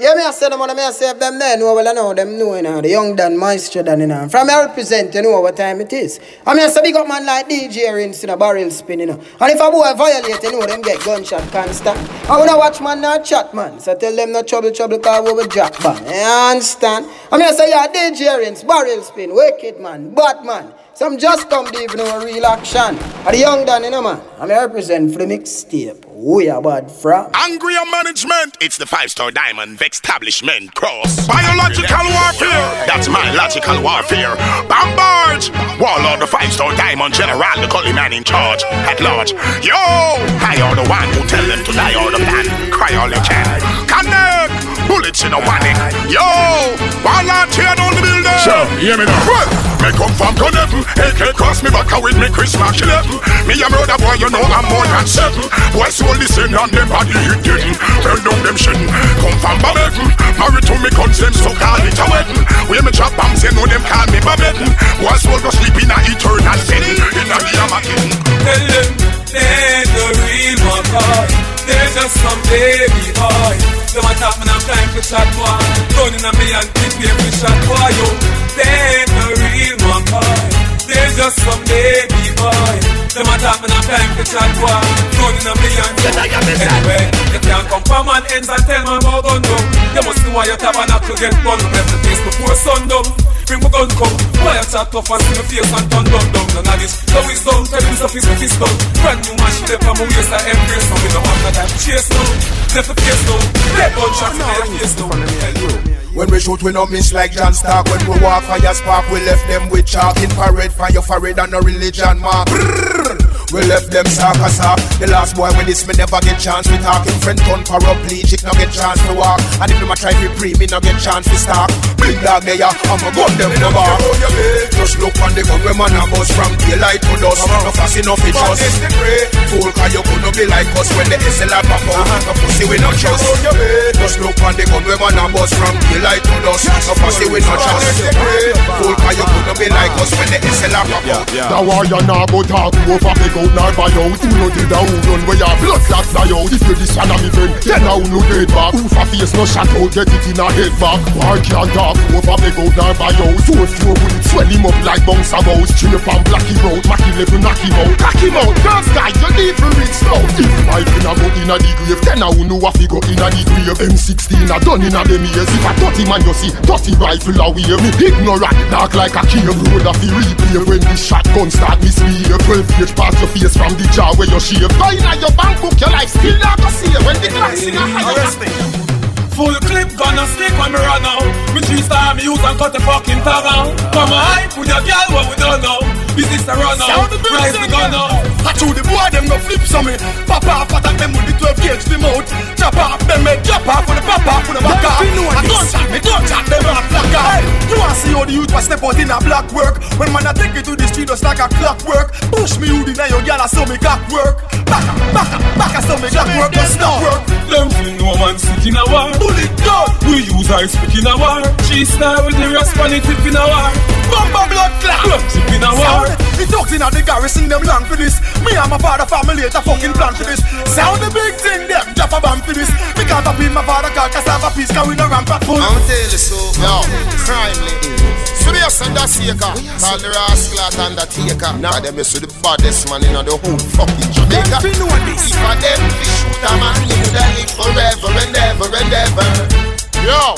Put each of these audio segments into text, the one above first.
Yeah, me I say them, and me I say them there know, well I know them know, you know, the young Dan Maestro Dan, you know. From I represent, you know what time it is. I mean I say big up man like DJ Rinse in a barrel spin, you know. And if a boy violate, you know, them get gunshot constant. I wanna watch man not chat, man. So tell them no trouble, trouble, cause we will drop, man. You understand? I mean I say, yeah, DJ Rinse, barrel spin, wicked man, Batman. Some just come to even know real action. And the young Dan, you know, man. I mean, I represent for the mixtape. We are bad from. Angry management. It's the five star diamond establishment cross. Biological warfare. That's my logical warfare. Bombard. Warlord, the five star diamond general, the gully man in charge. At large. Yo! I are the one who tell them to die all the plan. Cry all they can. Connect. Bullets in a panic. Yo! Warlord, tear down the building. So, hear me now. Well, me come from Gunneton. AK cross me back with me Chris Mark 11. Me a murder boy, you know I'm more than seven. Boy, so listen and them body hit getting. Turn down them shitting. Come from Babetton. Married to me guns, them so call it a wedding. Where me drop bombs, you know them call me Babetton. Boy, so go sleep in a eternal setting. In a Yamakin. Tell them they the real one They're just some baby boy. Them a talk man, I'm time for chat boy. Running on me and keep me for chat boy. Yo, they the real one boy. They're just some baby boy. Them a talk man, I'm time for chat boy. Running on me and anyway, you can't come from an ends and tell man about gun. You must know why your tabernacle get burned. Left the face before sundown. Bring my gun come. Why you chat tough and see my face and turn down down. None of this. So it's down. Tell him stuff is my fist down. Brand new man, she left from my waist. I embrace now. We don't have no time to chase now. Left the face now. Dead gunshot in their face now. When we shoot, we no miss like John Stark. When we walk, fire spark, we left them with chalk. In parade, fire forehead and no religion mark. We left them sock a sock. The last boy when this me never get chance. We talking friend turn paraplegic, no get chance to walk. And if them a try to pre, me no get chance to stop. Big dog there, I'm a gun them in the bar. Just look on the gun when man a bust from daylight to dusk. No fast enough it just. Fool, cause you could not be like us when the SLR pop out. No pussy we no trust. Just look on the gun when man a bust from daylight to dusk. No pussy we no trust. Fool, cause you could not be like us when the SLR pop out. The warrior now go talk over big out nor buy out. Who no did a who run where your blood clot fly out? If you this one of me friend, then how no dead back? Who for face no shot out, get it in a head back? War can't talk over big out nor buy out? Four four bullets swell him up like bounce a mouse Straight on blacky road, Mackie level knock him out Cock him out, girls guy, you need to reach slow If in a go in a the grave, then how know if he go in a the grave M16 a done in a them years. If a 30 man you see, 30 rifle away Me ignorant, dark like a cave Road a fi replay when the shotgun start misbehave 12 page past your face from the jar where you shave. Buy in your bank book, your life still not to see when the glass in a. Full clip gonna stick when me run out. Me three star me use and cut the fucking tongue out. Come on, hype with your girl what we don't know. Business a run out, rise the gun out. I told the boy them no flip some me. Pop off attack them with the 12 gauge the mouth. Chop off them make chop off with the off with the back off. I don't chat me, don't chat them off black off. You wanna see how the youth was step out in a black work? When man I take it to the street just like a clockwork. Push me hoodie now your girl I saw me cock work. Back up, back up, back up, saw me cock work. Just stop work. Them feel no man sitting a war. Bullet gun. We use our speak in a war. She style with the rest on it tip in a war. Bumper blood clot. Tip in a war. Sound, the thugs in the garrison, them long for this. Me and my father family a fucking plan for this. Sound the big thing, them drop a bomb for this. Me can't up in my father car, cassava piece, carry no rampart full. I'm telling you so, yo, crimely. Serious undertaker, call the rascal undertaker. Now them is the baddest man in the whole fucking Jamaica. Them fi know this. If a them fi shoot a man, you woulda live forever and ever and ever. Yo,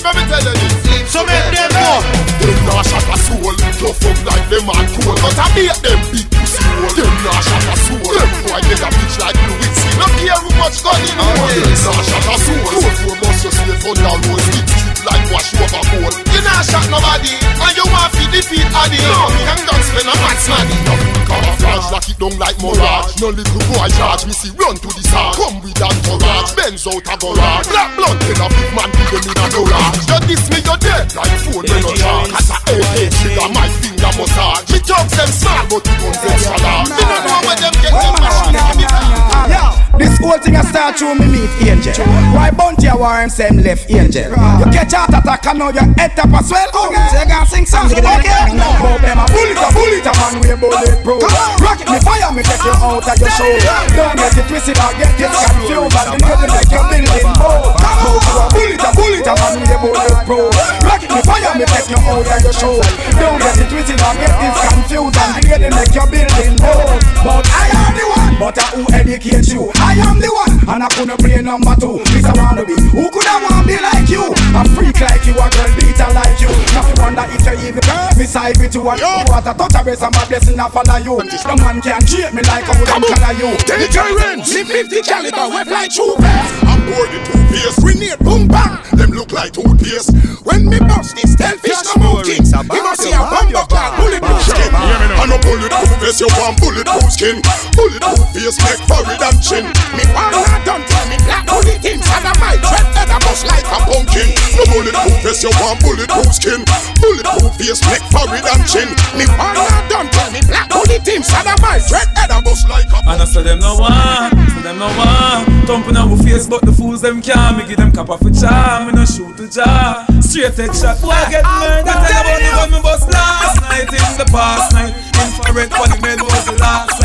let me tell you this. So make them know. Them not shot a soul, tough up like them man cool But I beat them big pussy hole Them not shot a soul, them boy get a bitch like Louis C Look here who much gun in Them the not shot a soul, road for must you slave under road. Stick strip like wash over bowl. You not shot nobody, and you want to defeat Addy. Young guns spend a man's money. Camouflage lock it down like mirage. No little boy charge, me see run to the side Benz out a garage Black blood, then a big man give them in a garage You diss me, you dead like phone when you charge Cause a AK trigger, my finger massage Me thugs them small, but you don't get salad You don't know where them get them machine. Yeah, this whole thing I start through me meet Angel. Why bounty a war and same left Angel? You catch heart attack and now your head tap as well. Okay, so you gonna sing songs. Okay, but them a bullet a bullet a man we bulletproof. Rocket me fire me take you out of your show. Don't get it twisted or get it confused like a million more. Go to a bullet, a bullet, a man with a bullet pro. Rocket the fire, me take you out of your show. Don't get it twisted or get this confused and the way they make your building more. But I am the one but I who educate you. I am the one, and I couldn't play number two. This I wanna be. Who could I want be like you? A freak like you, a girl beater like you. Now you wonder if you even girl beside me to one. Water touch a base and my blessing I follow you. The man can't treat me like I would have color you. DJ Rinse, the 50 caliber, we fly two pairs. I'm bored the two face, grenade, boom bang. Them look like toothpaste. When me bust this, tell fish no monkey. He must see a bumper clad bulletproof skin. And no bulletproof face, you want bulletproof skin. Bulletproof face, make forehead and chin. Me want not done tell me black bullet things. And I might tread head a bust like a pumpkin. No bulletproof face, you want bulletproof skin. Bulletproof face, make forehead and chin. Me want not done tell me black bullet things. And I might tread head a bust like a And I say them no one, say them no one Thumping our face but the fools them can't Me give them cap off a jar, me no shoot the jar Straight head shot, boy get murdered Tell about the one me bust last night in the past night Infrared funny man was the last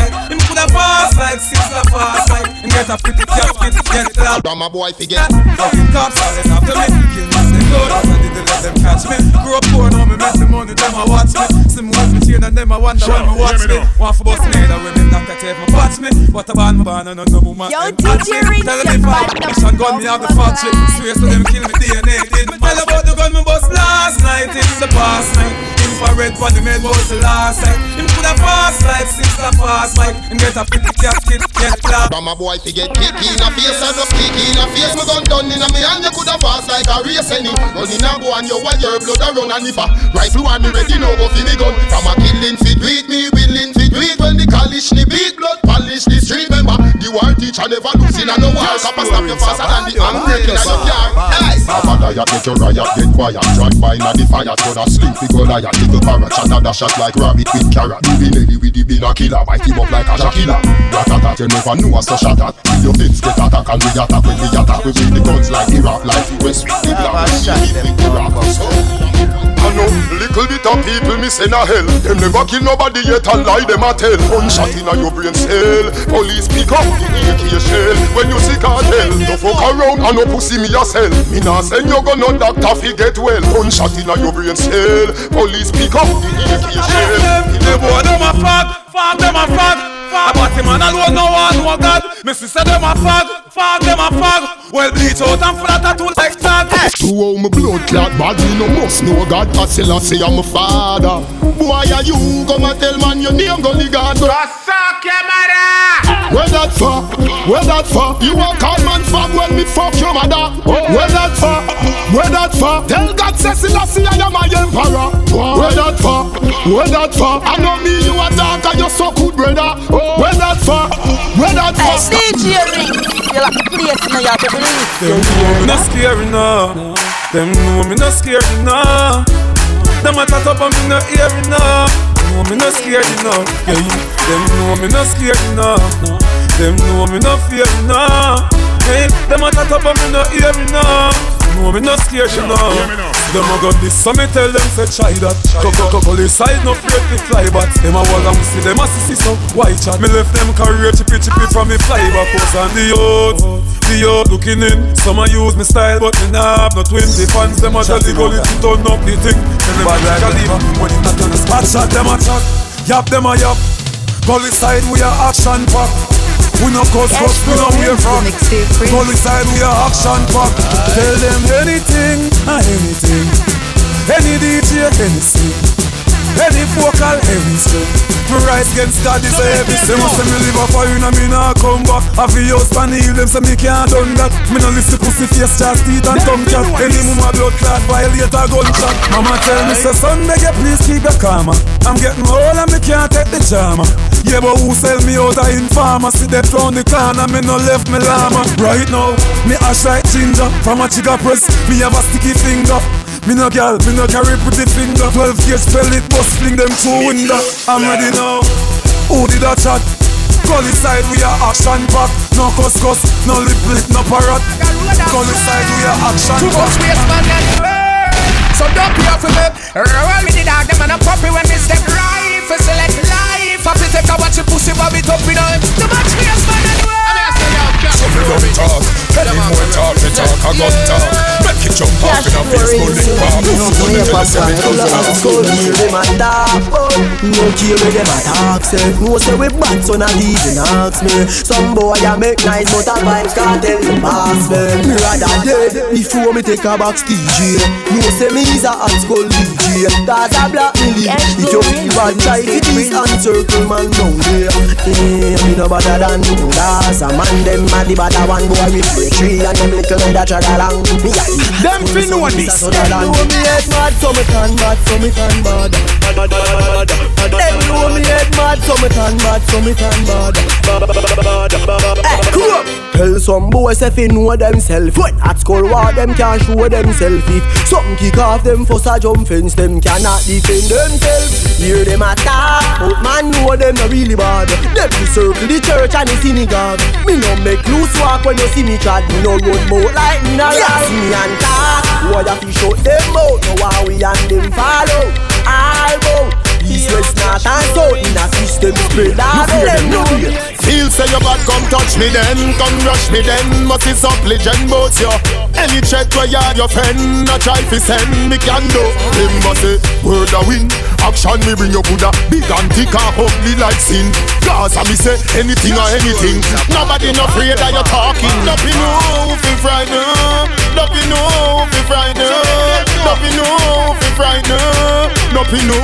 night Him coulda passed like six a fast like Him get a pretty casket, get clap From my boy forget. Fucking cops always after me. Kill me, they good, I didn't let them catch me. Grew up poor, now me make the money, them a watch me. See me watch me chain and them a wonder when me watch me Want for bust me, that women that can take me watch me. What a band, me band, and no woman. Yo, them catch DJ me Rinse, Tell you them if I bad enough mission gun, me have the factory Swear to them kill me DNA Did me tell about the gun me bust last night in the past night Infrared for the man was the last night Him coulda passed like six a fast like Him get a pretty casket, get clap From my boy forget. Kick in a face, I just kick in a face. Me gun done in a me hand, you coulda fast like a race any. Gun in a go and you want your blood a run and if a rifle one me ready now go fi me gun. From a killing fi do it, me willing fi do it. When the college ni beat blood polish the street. Remember the war teacher never lose in a no war. Copper stop you faster than the hand breaking in your car. Hey. Have a riot, make your riot get quiet Drive by na the fire, throw that sling fi go lion Little parrot, another shot like rabbit with carrot. Movie Nelly with the bin a killer, bite him up like a Shakila Ratatat, you never know a so shot at. See your things get attack and we attack when we attack We bring the guns like Iraq, like US with the black We live with Iraq, so I know little bit of people me send a hell. Them never kill nobody yet and lie them a tell. Gunshot in a your brain cell. Police pick up the AK shell. When you see cartel Don't fuck around and no pussy me a sell. Me nah send you go no doctor fi get well. Gunshot in a your brain cell Police pick up the AK shell The boy them a fag, fag them a fag Fag But him man alone no one no God Me sister them a fag, fag them a fag Well bleach out and flat tattoo like tag To how my blood clot bad me no must know God I still I say I'm a father Boy are you come and tell man your name go the God Where that for? Where that for? You a call man fag when me fuck your mother Where that for? Where that for? Tell God say Selassie I am my emperor Where that for? Where that for? I know me you a dark and you so good brother Where that for? Where that for? Hey, DJ Rinse, you like place now, you have believe. Them know me no scary no Them know me no scary no Them a talk up and me no hear no Know me no scary no yeah. Them know me no scary no Them know me no fear no Hey, them a talk up and me no hear it no Know me no scary no Them a got this so me tell them say try that. Go go go police side no afraid to fly but Them a wall and see them a see so white chat? Me left them career chippy chippy from me fly back. House and the youth The youth looking in. Some a use me style but me nah have no twin. The fans them a jolly gully to turn up the thing. Tell them like a leave. When it not on the spot shot them a chat. Yap them a yap. Gully side we a action pack we no cuss cuss, we no wear from Gully side we a action pack. Tell them anything, anything. Any DJ, any sing Any vocal, any string Me rise against God is a heavy Them a say me live a fire and me nah come back. Have a house pan heal them say me can't done that. Me no listen pussy face, chest, teeth and tongue chat. Any mama blood clot, violate a gunshot Mama tell me say son beg you please keep your karma I'm getting old and me can't take the drama. Yeah but who sell me out a informer? See that round the corner me no left me llama. Right now, me ash like ginger. From a chica press, me have a sticky finger me no girl, me no carry pretty finger. 12 gauge spell it, bust fling them through window I'm ready now, who did that chat? Gully side we are action pack No cuss cuss, no lip lip, no parrot. Gully side we are action Too pack much waste man and So don't be off with me Roll with the dog, them and a puppy when me step right. For select life Happy take a watch your pussy bob it up in him Too much waste man and So me don't talk, any more talk, me talk, I got talk Make it jump off in a face lick pop Pussy Yeah, tell every full of house cold Hear them a talk, oh No care where them a talk, No say we bad, so not even ask me Some boy a make nice, but a vibes can't tell the boss man Me rather dead before me take a box DJ No say me is a hot school DJ Cause a black me lead If you feel bad, try to this and circle man down there Yeah, me no better than Cause a man them mad, the better one boy with play tree And them little men that drag along Me a Them fi know this. Them know me head mad, so me can bad, so me can bad. Them know me head mad, so me can bad, so me can bad. Eh, hey, cool. Tell some boys if they know themself When at school war them can't show themself If something kick off them fuss a jump fence Them cannot defend themselves Hear them attack But man know them not really bad Them circle the church and the synagogue Me no make loose walk when you see me trad Me no run mouth like me no yeah. See me and talk Boy have to shut them out Now how we and them follow. All bout East, west, north and south In a system spread all them know. Feel say you bad, come touch me then Come rush me then Must see some legend? Bout you Any threat where you your friend I try to send me can do Him must say word a win. Action me bring you Buddha. Big and thick and ugly like sin. Cause I me say anything or anything. Nobody no afraid that you're talking. Nothing no fi frighten Nothing no fi frighten Nothing no fi frighten Nothing no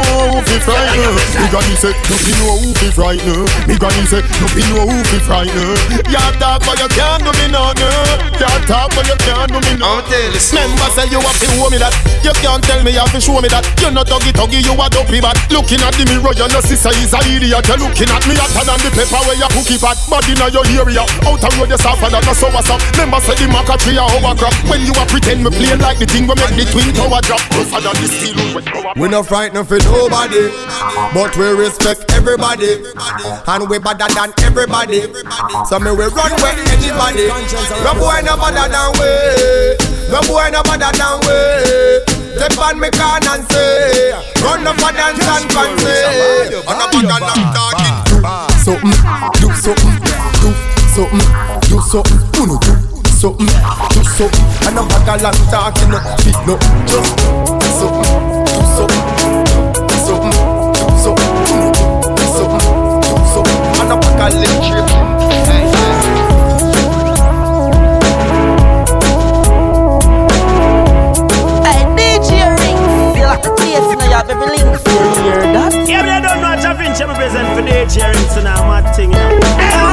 fi frighten. Me granny say nothing no fi frighten. Me granny say nothing no fi frighten. You talk but you can't do me no girl. You talk but you can't do me no Remember say you have to show me that. You can't tell me you have to show me that. You're not tuggy tuggy you a dopey bat Looking at the mirror you no sister is a idiot. You looking at me hotter than the pepper where you cookie pot. Bad inna your area. Out a road you suffer that no so what's up. Remember say the maca tree a overcrop When you a pretend me play like the thing we make the twin tower drop. Tougher than the steel wood We no frightened for nobody, but we respect everybody, and we better than everybody. So me we run with anybody. No boy no better than we. No boy no better than we. Step on me can and say, run up and dance and fancy. On a bag and I'm talking. something, mm, do something, mm, do something, mm, do something, uno do something, do something, And I'm back a long talking, fit no, just know you have every link. Feel hear that? Yeah, me I don't know what I've been present for the cheering so now my thing, you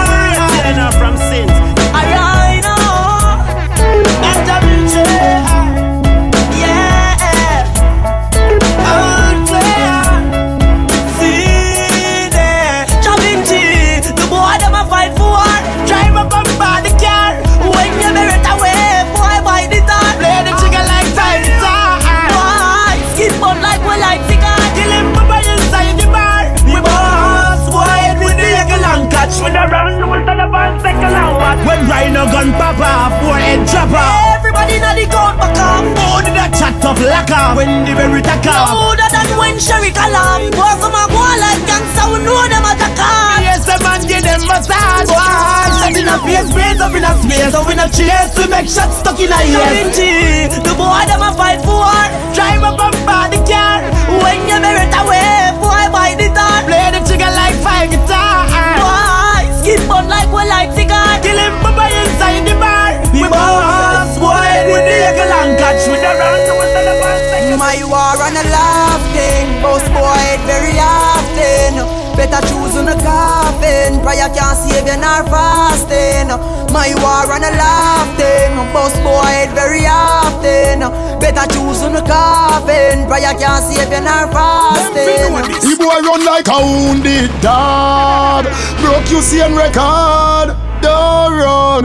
My war and a laughing, boss boy it very often. Better choose on a coffin, prayer can't save you nor fasting. The boy run like a wounded dog. Broke you see record. Don't run.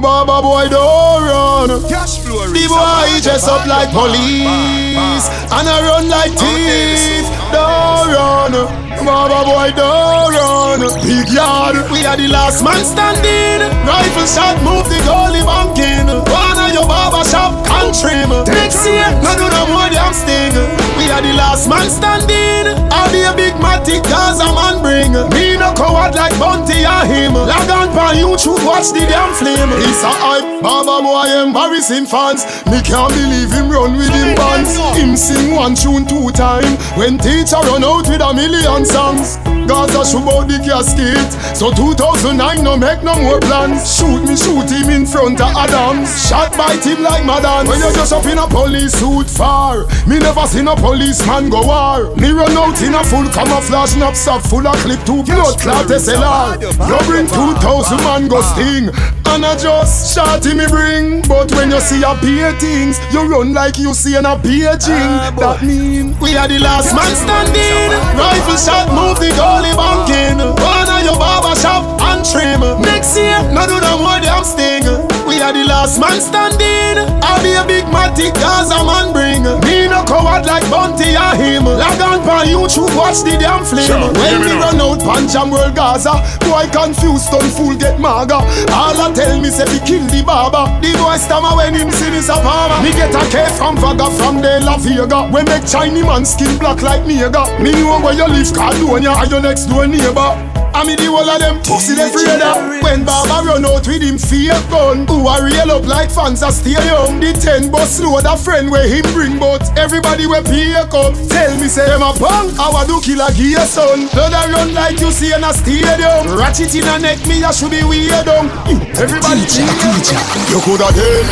Baba boy don't run. The boy dress up like police. And I run like thief. Don't run Baba boy don't run Big yard We are the last man standing. Rifle shot move the goalie banking. One of your barber shop country Next year No do no more damn sting. We are the last man standing. I'll be a big matic cause a man bring. Me no coward like Bunty or him. Lag on pan you YouTube, watch the damn flame. It's a hype, Baba boy embarrassing fans. Me can't believe him run with him bands. Him sing one tune two time. When teacher run out with a million songs. Gaza shoot out the casket. So 2009 no make no more plans. Shoot me, shoot him in front of Adams. Shot by him like Madame. When you just up in a police suit far. Me never seen a policeman go war. Me run out in a full camouflage knapsack full of clip two blood clot SLR. You bring 2000 man go ah. sting. And I just shot him me bring. But when you see a peer things, you run like you see an a paging. Ah, that mean we are the last man standing. Rifle shot move the goalie banking. One of your barber shop and trim. Next year, no do no more damn sting. Are the last man standing. I'll be a big matic Gaza man bring. Me no coward like Bunty or him. Log on pa YouTube, watch the damn flame. Sure, when we run out Panjam World Gaza, boy confused, stone fool get maga. All I tell me say we kill the barber. The boy stammer when him see this a farmer. Me get a K from Vaga from De La Vega. We make Chinese man skin black like nigga. Me know where you live, California, are your next door neighbor. I mean the whole of them pussy they afraid of When Baba run out with him fake gun Who a real up like fans a stay young The ten bus load a friend where him bring But everybody where pay come. Tell me say them a punk How I do kill a gear son? Blood a run like you see in a stadium. Ratchet in a neck me I should be weird on Everybody teacher, teacher. You coulda dead,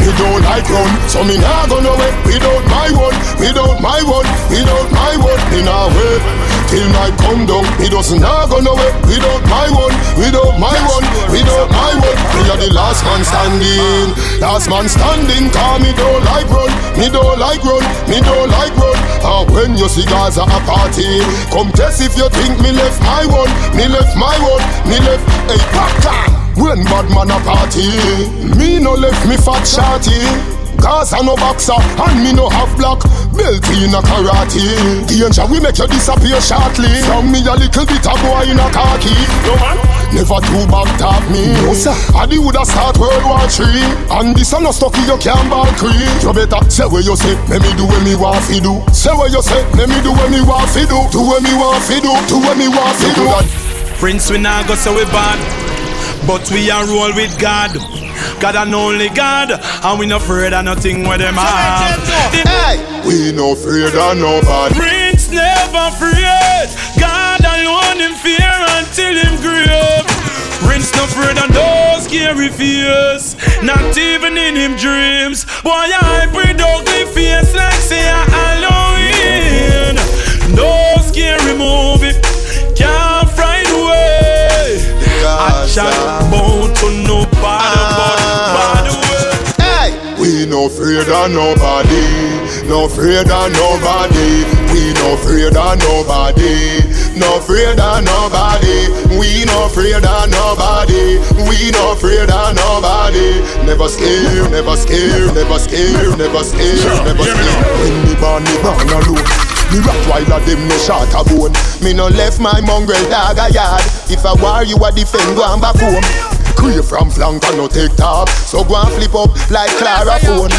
me don't like run. So me nah go nowhere without my one. Without my one, without my one. Me nah wait till night come down Me doesn't nah go nowhere without my one Without my one, without my one. Me are the last man standing. Last man standing Cause me don't like run Me don't like run, me don't like run. And when you see Gaza a party Come test if you think me left my one Me left my one, me left. Hey, popcorn when bad man a party, me no left me fat shorty. Gaza no boxer and me no half black belt in a karate. Danger we make you disappear shortly. From me a little bit a boy in a khaki. No man. Never too back talk me. No sir. I the woulda start World War Three. And this a no stucky you can't ball cream. You better say what you say. Let me do what me want fi do. Say what you say. Let me do what me want fi do. Do what me want fi do. Do what me want fi do. Prince, we not go so we bad, but we are roll with God. God and only God, and we not afraid of nothing where them have. Hey, we no afraid of nobody. Prince never afraid. God alone in fear until him grave. Prince no afraid of no scary fears, not even in him dreams. Boy, I breathe ugly face like say a Halloween. No scary movie Shall bow to no bad, bad. Hey, we no afraid of nobody, no afraid of nobody. We no afraid of nobody, no afraid of nobody. We no afraid of nobody, we no afraid of nobody. Never scared, never scared, never scared, never scared, never scared. When me born, me born alone. Me Rottweiler them no shot a bone. Me no left my mongrel dog a yard. If I war you a defend go and back home Crave from flank and no take top. So go and flip up like Claro phone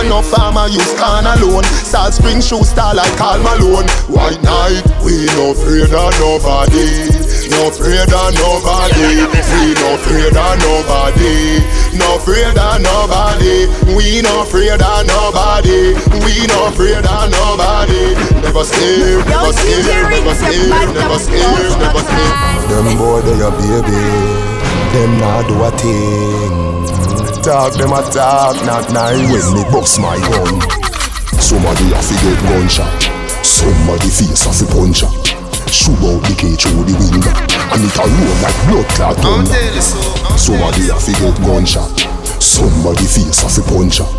And no farmer use can alone. Salt spring shoe star like Karl Malone. White night, we no afraid of nobody. No afraid of nobody. We no afraid of nobody. No afraid of nobody. We no afraid of nobody. We no afraid of nobody. Never scared, never scared, never scared, never scared, never scared. Them boy they a baby Them not do a thing. Talk them a talk not nice. When me bust my gun Somebody a fi get gunshot. Somebody face a fi punch up Shoot out the cage through the window And it a roll like blood clot thunder Somebody a fi get gunshot. Somebody face a fi punch up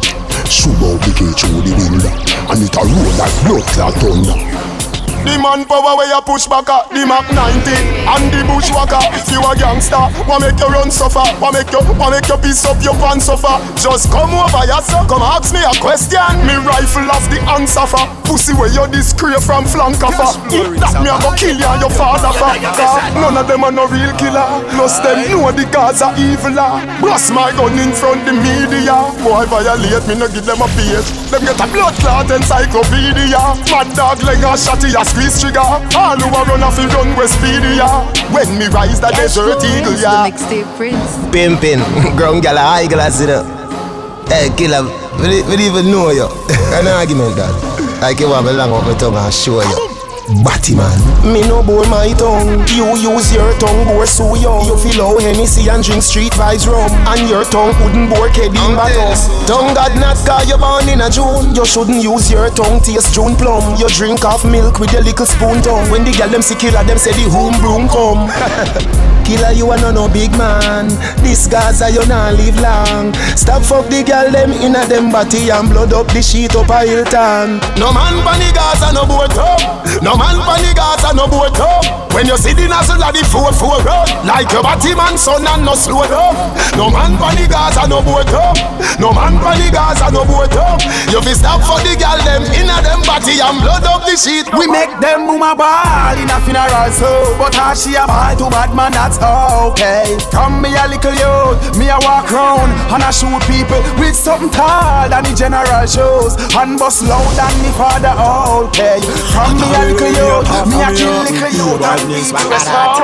Shoot out the cage through the window And it a roll like blood clot thunder the manpower where you push back at the Mac 90 and the bushwhacker. If you a gangster, what make you run suffer? What make you, what make you piece up your pants suffer? Just come over, yes sir. Come ask me a question. Me rifle off the answer for pussy where you discreet from flank offer. That me a go kill you and your father for. None of them are no real killer. Plus them know the cause are evil. Blast my gun in front the media. Boy I violate me, no give them a page. Them get a blood clot encyclopedia. Mad dog leg a shotty a squeeze trigger. All who are run off the run west speedy. When me rise the desert eagle, yeah. Mixtape Prince. Pimpin', ground gal, high glass it up. Hey, killer, we don't even know you. An argument that. I can have a long up my tongue and show you. Batty man. Me no bore my tongue. You use your tongue, bore so young. You feel how Hennessy and drink street vibes rum. And your tongue wouldn't bore Keddy in battle. Tongue God not cause you born in a June. You shouldn't use your tongue taste June plum. You drink off milk with your little spoon tongue. When the girl them see killer, them say the home broom come. Killer, you are no no big man. This Gaza, you not live long. Stop fuck the girl them in a them body and blood up the sheet up a Hilton. No man pan the Gaza, no boat up. No man pan the Gaza, no boat up. When you see the nozzle of the four four road, like your body man son and no slow up. No man pan the Gaza, no boat up. No man pan the Gaza, no boat up. You fi stop for the girl them inna them body and blood up the sheet. We make them boom a ball in a funeral so But how she a ball to bad man that's okay Come me a little youth, me a walk round And I shoot people with something tall than the general shows And bust loud than the father okay Come me a little youth, me a kill little youth And people a start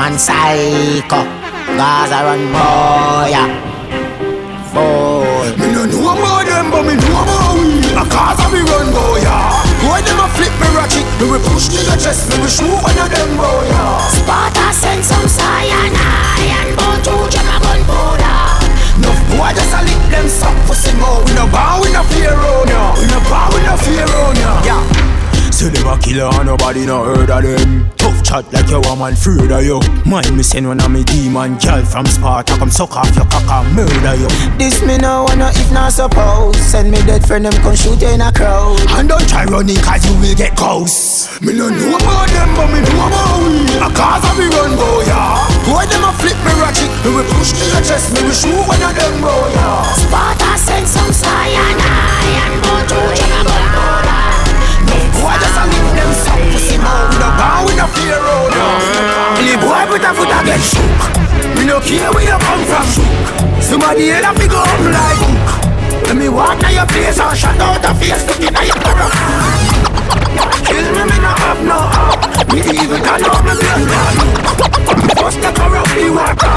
Man psycho, Gaza run boy, yeah. boy. Me no know about them, but me know about we. A cause of me run, boy, yeah. Why them a flip me ratchet? Me we push to the chest, me we shoot one of them, boy, yeah. Sparta send some cyanide and bone to jam a gun powder. No boy just a lick them suck pussy more. We no bow, we no fear on We no fear on ya. Yeah. Say them a killer and nobody no heard of them chat like you a man afraid of you Mind me send one of me demon girl from Sparta Come suck off your cock and murder you. This me no wanna if not suppose. Send me dead friend them come shoot you in a crowd. And don't try running cause you will get ghosts Me no know about them but me know about we. A cause of me run boy yeah Boy them a flip me ratchet. Me we push to your chest. Me we shoot one of them boy yeah Sparta send some cyanide and bone to jam a gun powder. Boy just a lick them pussy more We no bow, we no fear no Any boy put a foot against shook. We no care where you come from shook. Somebody head we go up like hook Let me walk down your face and shut out the face Looking at your mirror Kill me, me no have no heart Me even can know me blood clot First the corrupt me water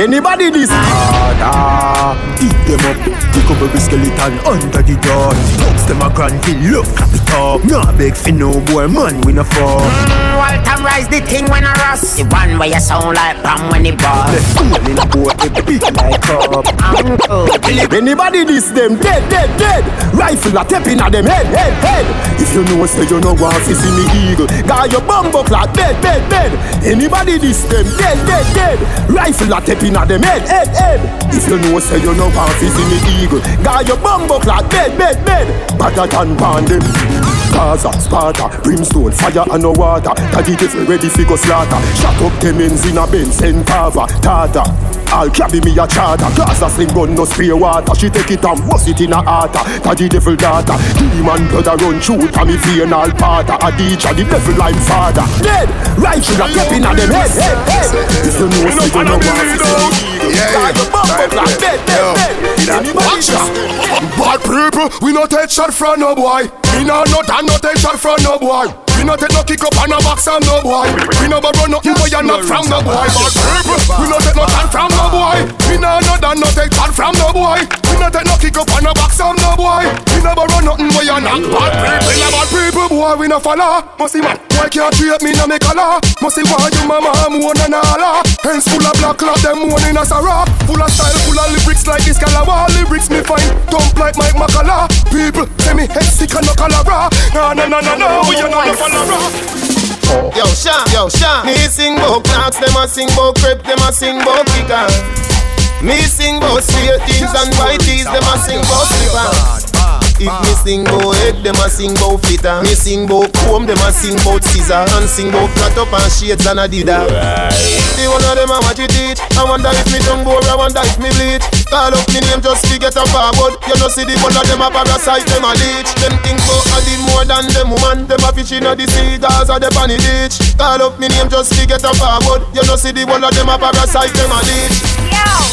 Anybody this? Harder Eat them up Pick up every skeleton under the door Dogs them a grand Granville Look clap it up Nah beg for no boy Man we no fall mm, Walter rise the thing when I rust. The one where you sound like Bam when he bust. Let's go in a boat It big like up Uncle. Anybody this them dead, dead, dead. Rifle a tapping at them head, head, head. If you know say you know want to see me eagle Got your bumbo clock dead, dead, dead. Anybody this them dead, dead, dead. Rifle a tapping at them head, head, head. If you know say you know want to see me eagle Got your bumbo clock dead, dead, dead. Better than pound them Gaza, Sparta, brimstone, fire and no water. Taddy devil ready fi go slaughter. Shut up them ends in a Benz, Sentava, Tata. All cabby me a charter. Gaza sling gun no spray water. She take it and bust it in a hearta Taddy devil daughter. Demon blood a run through. Tammy vein all part. A teacher, the devil I'm father. Dead. Rifle a tapping at them head, head, head. If you know say you know want to see me eagle Got your bumbo clock dead, dead, dead. Anybody. Bad people, we no take shot from no boy. We no no and no take shot from no boy. We no take no kick up and no box from no boy. We no borrow nothing boy and not from no boy. People, we no take no tan from no boy. We no no no take tan from no boy. No take no kick up and no box from no boy. We no borrow nothing boy and not bad people. We no bad people boy we no follow. Must see man, boy can't treat me no me color. Must see why you mama moan and holla. Hands full of black cloth, them moan in a sarah. Full of style, full of lyrics like this calabar. Lyrics me find dump like Mike Makala. People say me head sick and no cholera. No no no no no, we are not no follower. Yo, Sean, yo, Sean. Me sing bout clocks, them a sing bout crepe, them a sing bout kicker. Me sing bout straight things and white tees, them a sing bout slippers. If me sing bout head, them a sing bout fitter. Me sing bout comb, them a sing bout scissor. And sing bout flat up and shades and adidas. The one of them a watch it eat. I wonder if me tongue bore, I wonder if me bleed. Call up me name just to get a forward. You know see the one of them a parasite, them a leech. Them think bout a the more than them woman. Them a fish inna the sea, cause a the panny ditch. Call up me name just to get a forward. You know see the one of them a parasite, them a leech.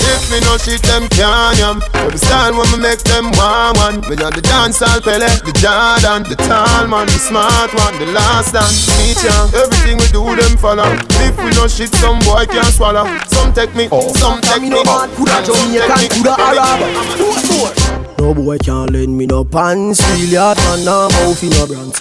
If me no shit them can't yam Every style when me make them want one Me got the dancehall Pele, the Jordan, the tall man, the smart one, the last dance. Teacher, everything we do them follow. If we no shit, some boy can't swallow. Some take me, oh. some take me. no Coulda Jamaican, coulda Arab. No boy can't lend me no pants. Real hard man, no mouth in no brands.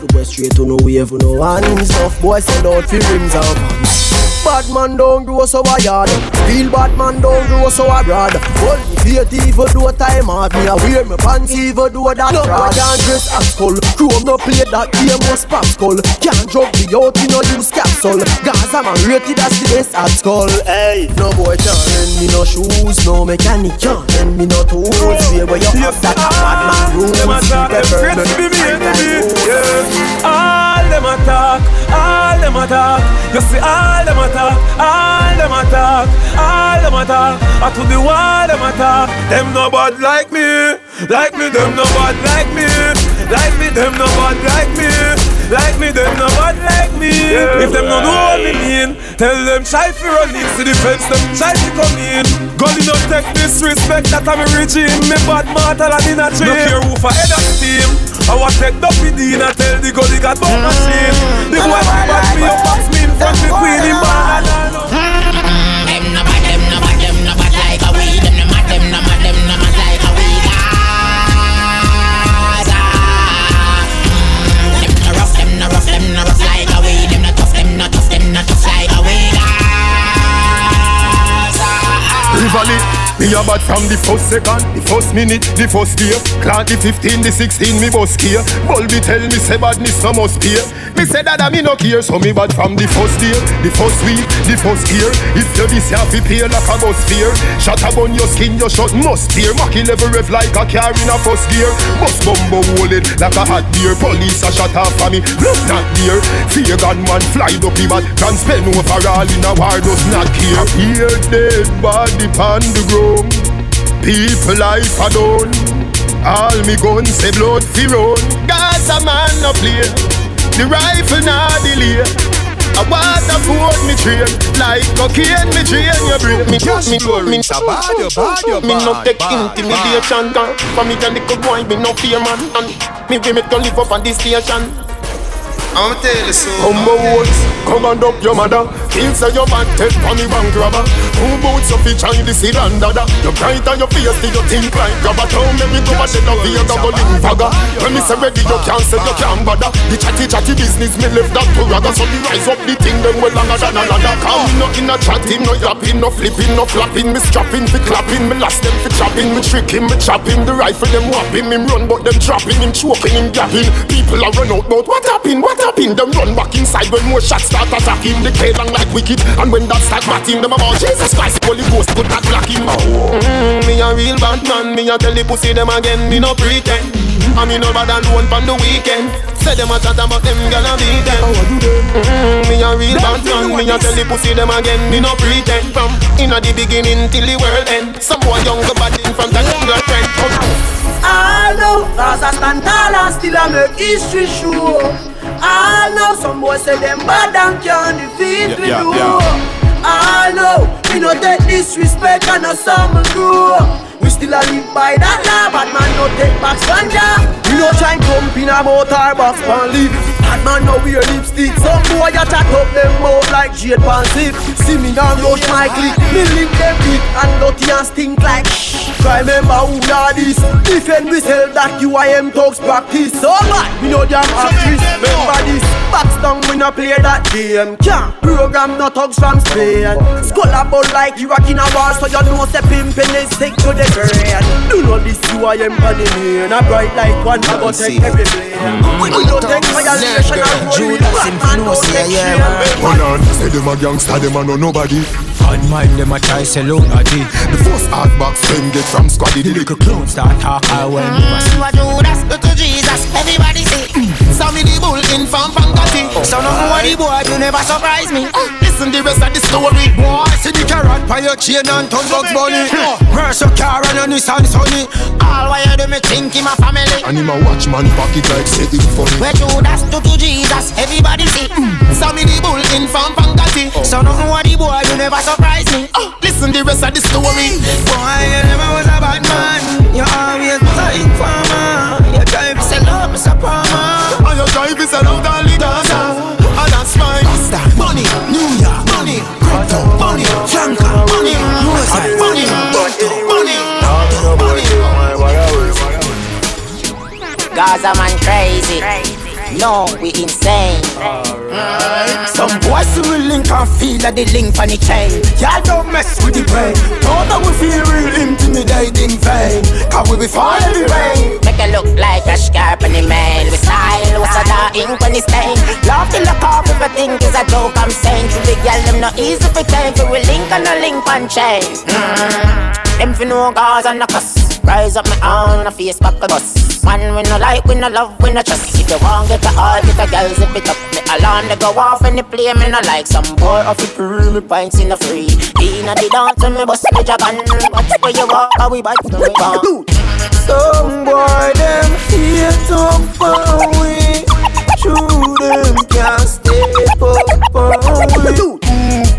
People go straight to no wave, no hands. Enough boys sell out for rims and pants. Bad man don't grow so a yard. Real bad man don't grow so a broad Hold me feet even do a time hard Me a wear me pants even do that No boy can't dress as skull. Chrome no play that game was pop skull. Can't drug me out, you no use capsule. Gaza man rated as the best at skull. Hey, no boy can't lend me no shoes No mechanic can't lend me no tools. Where where you have that bad man rules Them a talk, them friends be me enemy Yeah, all them a talk All them a talk You see all them a talk All them a talk All them a talk I to the wall them a talk Them no bad like me Like me, them no bad like me. Like me, them no bad like me. Like me, them no bad like me. If them no know what me mean Tell them try fi run in See the fence, them try fi come in. Gully no take disrespect That I'm a regime. Me bad mortal and in a chain No care who for head of steam I want take the PD and tell the gully got bone machine The boy mm. fi bad me up box me in front me queen in bad mm. Them no bad, them no bad, them no bad like a we. Them no mad, them no mad, them no mad like a we. Gaza. Ah, ah. Mm, Them no rough, them no rough, them no rough like a we. Them no tough, them no tough, them no tough like a we. Gaza. Ah, Rivali, me a bad from the first second, the first minute, the first year. Clock the 15, the 16, me bus care. Bulby tell me say badness no must pay. Me say that I me no care, so me bad from the first day, the first week, the first year. If you this have to pay like a bus fear. Shut up on your skin, your shot must tear. Mackie level rev like a car in a first gear. Bus bumbo hold like a hot beer. Police a shut off for me, look not dear. Fear gunman fly up the bat, can spend overall in a war does not care. Here dead body pan the ground. People life alone. All me guns say blood fi run. Gaza man no play. The rifle nah delay. I want to afford me train Like cocaine me train your brain Me me me me Me no take intimidation gun For me and little boy me no fear man And me we me to live up on this station I'ma tell you so. Humble words, come and up your mother. Kill say your bad take for me bank robber. Who boots up each eye the seed and dada. You bright on your face, do you think like grabber? Don't make me go a shed of fear, double in faga. When me say ready, you can't say you can't bother. The chatty chatty business, me left that to rather. So me rise up the thing, them well longer than a ladder. Come no in a chatting, no yapping, no flipping, no flapping. Me strapping, fi clapping, me last them fi chopping. Me tricking, me chopping. The rifle them whopping, him run but them dropping, him choking, him gapping. People are run out, but what happened? What happened? Them run back inside when more shots start attacking. The K long like wicked, and when that start batting, them about Jesus Christ, Holy Ghost could not block him. Mm, me a real bad man, me a tell the pussy them again, me no pretend. I me no bad alone on the weekend. Say them a chat about them gonna beat them. Mm, me a real bad man, me a tell the pussy them again, me no pretend. From inna the beginning till the world end, some boy younger bad in front of them girlfriend. I know, cause I stand tall and still I make history show. I know some boys say them bad and can't defeat me Yeah, do. yeah, I know, we no take disrespect and no some grow. Still a live by that law, but man no take back ganja. We no try pump in a motor box pan leaf Bad man no wear lipstick. Some boy a chat up them mouth like jade pan zip. See me now rush my click. Me link them big and dirty and stink like shh. Try remember who are this. Defend we sell that UIM talks practice. So what? We know damn actress Remember this. Box down we no play that game. Can't program no thugs from Spain. Skull about like you rock in a war So you know say pimpin' is sick to the brain Do not this UIM on the main A bright like one I go mm. take every blame We don't take violation and roll with black man don't take shame. Hold on, say them a gangster, them a no nobody. Bad mind them a try sell out a D The first hard box them get from squaddy. The little clown start talk I when mm, never see. You a Judas, look to Jesus, everybody say Saw me the bull in from Pankati So no more the boy, you never surprise me. Uh. Listen the rest of the story. Boy, see the carrot by your chain and ton bugs bunny. Where's your car and your Nissan Sunny All why you do me think in my family? And him a watch man pocket like say it funny. Where Judas took to Jesus, everybody see. Mm. Saw me the bull in from Pankati oh. So no more the boy, you never surprise me. Oh. Listen the rest of the story. Mm. Boy, you never was a bad man. You always was a informer drive is a loud and legal And that's my Pasta, money, New York, money Crypto, money, Franca, money Mozart, money, Crypto, money Gaza man crazy. No, we insane. Alright. Some boys who will link and feel that they link on the chain. Y'all don't mess with the brain. Don't know we feel real intimidating vain Cause we be falling every way Make it look like a scarp in the mail We style what's a dark ink on the stain. Love to look off if I think it's a joke I'm saying. To the girl, them not easy for. For we link and a link on chain. Mm. Them fi know cause and a cuss. Rise up my own, a face back a bus. Man, we no like, we no love, we no trust. If you want get a heart, get a girl, zip it up. Me alarm, they go off and they play me no like some boy off it pre me pints in the free. Inna the dance, when me bust me dragon. Watch where you walk, how we bite, we gone. Some boy them here to we True them can't stay up for we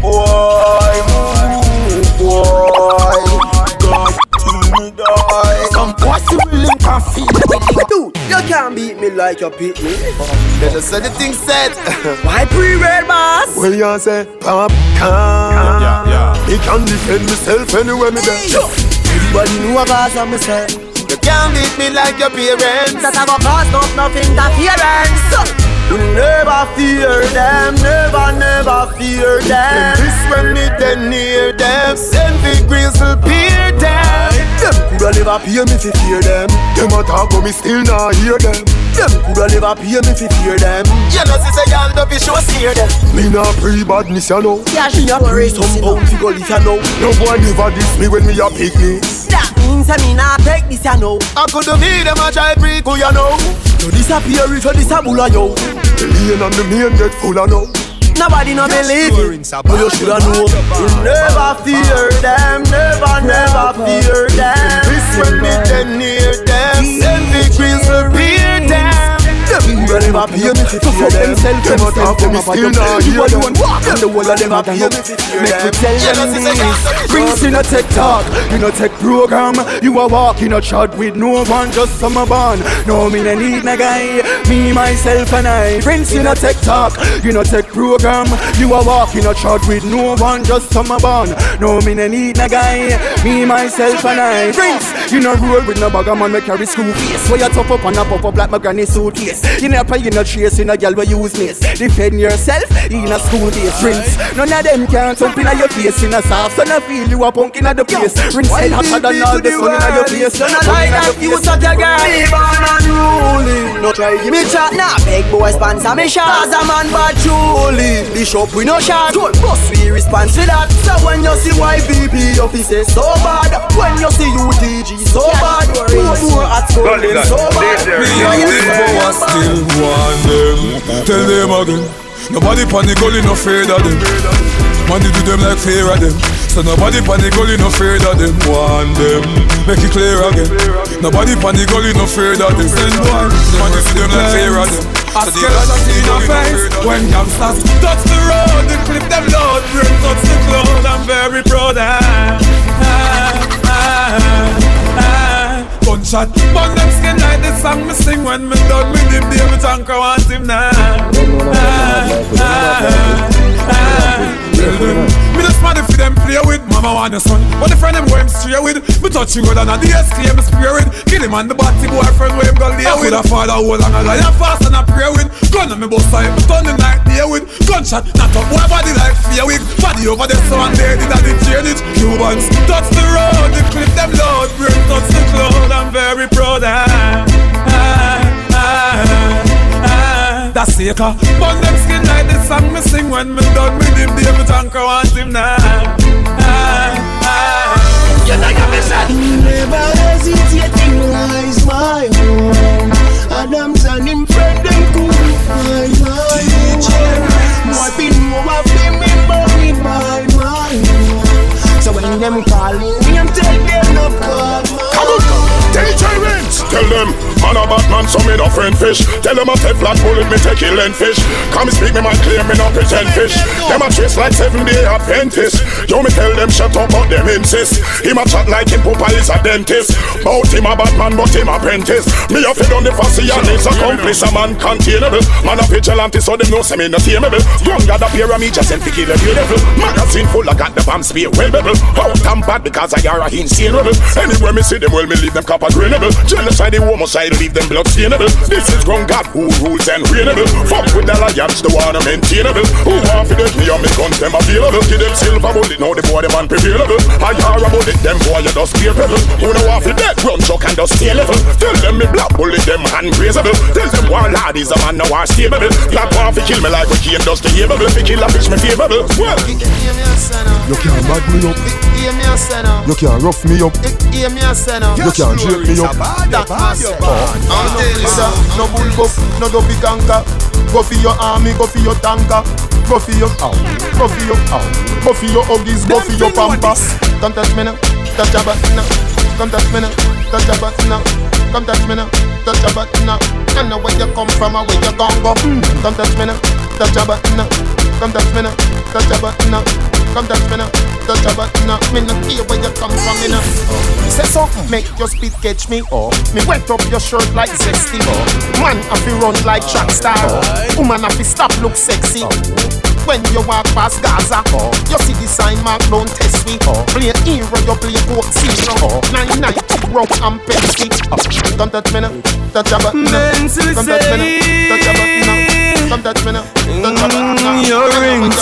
Boy, boy and feel like we link. Dude, you can't beat me like you beat me Then you say the thing said. Why pre-red boss? Well, you say, Pop can. Yeah, yeah. Me can defend myself anywhere me there. Everybody know what Gaza me say You can't beat me like your parents. That I go cause up no interference You never fear them, never, never fear them This when me then near them. Send big grizzle peer them. Them coulda never pay me fi fear them. Them a talk but me still not hear them. Them coulda never pay me fi fear them You know, see say y'all don't be sure steer them. Me not pre-badness, you know. Yeah, she a pre some pound fi go live you know No boy never diss me when me a picnic. That means I me not take this you know I could have be them a try pre Who you know? You disappear if you disable yo The lane and the main get full of no. Nobody no believe it. But you shoulda know You never fear them, never, never fear them. This when me then near them. Them coulda never pay me fi fear them Them a talk but me still not You alone them. walk and the whole of them a pay me Make me tell them. Prince in a tech talk, in a tech program. You a walk in a chat with no one, just some a band. No, me no need no guy. Me, myself and I. Prince in a tech talk, in a tech program. You a walk in a chat with no one, just some a band. No, me no need no guy. Me, myself and I. Prince, you no roll with no bugger man, me carry screw face. Where you top up and a pop up like my granny suitcase. You never play in a chase in a girl where you use this. Defend yourself in a school days. Prince, none of them can jump in your face in a soft. So I feel you a punk in the place. Rinse head hotter than all the sun in your face. You not like that you suck your girl. Me born unruly No try give me chat Nah. Big boy sponsor me shot. Cause a man bad truly. Bishop we no shot. Told boss we response to that. So when you see YVP offices so bad. When you see UTG so bad. Two more at school them so bad. Me and the still want them. Tell them again. Nobody panic, only no afraid of them. Money do them like fear of them. So nobody panic, only no afraid of them. Want them. Make it clear again. Nobody panic, only no afraid of them. Send boy. Money do them like fear of them. I scared of see your face when youngsters touch the road, they clip them load, bring touch the cloud. I'm very proud. Ah, ah, ah. Gunshot, burn them skin like the song me sing when me done with him. David Tanker want him now. Ah, ah, ah. Tell them, me just mad if them play with Mama want your son, but the friend them him straight with Me touch you good and a DS claim spray with. Kill him and the body boyfriend where him go lay with. A father hold and a lion fast and a pray with. Gun on me bust side, me turn the night day with. Gunshot, not up boy body like fear with. Body over there so and there did I did change it Cubans touch the road, the clip them load Bring touch the cloud, I'm very proud. Ah, ah, ah, That's. Burn them skin like the song me sing when me done with him. David Tanker want him now. Ah, ah. You know you miss that Never hesitate to rise my own Adams and him friend them couldn't find my own More been more of them in money by my own So when them calling me, I'm tell them no call my DJ Rinse, tell them, man a bad man, so me no friend fish. Tell them a Teflon bullet, me take kill and fish. Come speak me my clear, me no pretend fish. Them a chase like seven day Adventist. Yo me tell them shut up, but them insist. Him a chat like him papa is a dentist. Bout him a bad man, but him apprentice. Me a fed on the fussy and his accomplice. A man containable, man a vigilante, so them know say me no tameable. Young got a me just sent kill a devil. Magazine full, I got the bomb spear well bubble. Out and bad because I are a insane rebel. Anywhere me see them, well me leave them copper grenable. Genocide, the homicide, leave them blood sustainable. This is ground God who rules and reignable. Fuck with the alliance, the one I'm maintainable. Who want to get me on me guns, them available. Give them silver bullet, now the boy them unprevailable. I hear about it, them boy you just fear pebble. Who know want to dead, run chuck and just stay level. Tell them me black bullet, them hand grazable. Tell them one lad is a man now are stable. Black want to kill me like we came just to hear bubble. Fi kill a bitch me favorable. Well, You can't bag me up. You can't rough me up. You can't jail me up. That man say I'm telling you No bull buff, no dopey canker Go for your army, go for your tanker. Go for your ow, go for your ow. Go for your huggies, go for your pamper Don't touch me now, touch your button now. Come touch me now, touch your button now Come touch me now, touch your button now. I know where you come from and where you gon' go. Hmm. Come touch me now, touch your button now. Come touch me now, touch your button now. Come touch me now, touch your button now. Me no care where you come from, me now Say something, make your speed catch me oh. Me wet up your shirt like zesty. Oh. Man have to run like track star. Oh. Woman have to stop look sexy When you walk past Gaza oh. You see the sign mark don't test me oh. Play hero, you play coke zero oh. Nine nine, rock and Pepsi oh. Don't touch me now, touch Come touch me now, touch now mm, Come me now, your Your rings.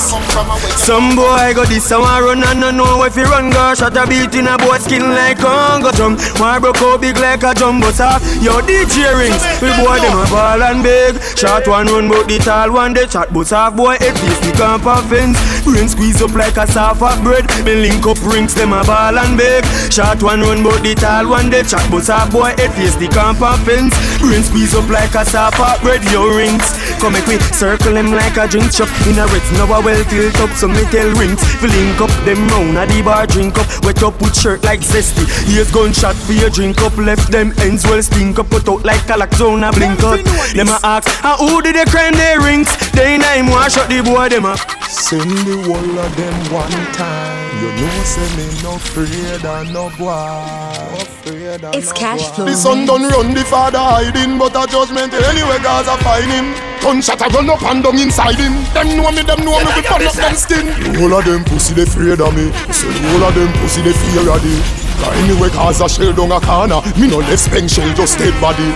Some boy go this and want run and no know if he run go shot a beat in a boy skin like Congo drum. Why broke out big like a jumbo soft. Yo DJ Rinse, we boy them a ball and big. Shot one run but the tall one they chat but half boy head piece the camp of fence. Brain squeeze up like a soft of bread. Me link up Rinse them a ball and big. Shot one run but the tall one they chat but half boy head face the camp of fence. Brain squeeze up like a soft of bread. Yo Rinse, come make circle them like a drink shop in a Ritz. Now I well filled up so me tell Rinse. Fill link up them round a the bar drink up. Wet up with shirt like zesty. Here's gunshot for your drink up. Left them ends well stink up. Put out like a zone a blink up. Them a ask, ah who did they cry their rings? They name one shot the boy them up. Send the whole of them one time. You know, say me no afraid of no boy. Afraid of It's no cash boy. flow. The son done run the father hiding, but a judgment anyway, Gaza find him. Gunshot a run up and down inside him. Them know me, them know me, we burn up them skin. The whole of them pussy they afraid of me. Say the whole of them pussy they fear of the. Cause anyway, Gaza shell down a corner. Me no left spank shell, just dead body.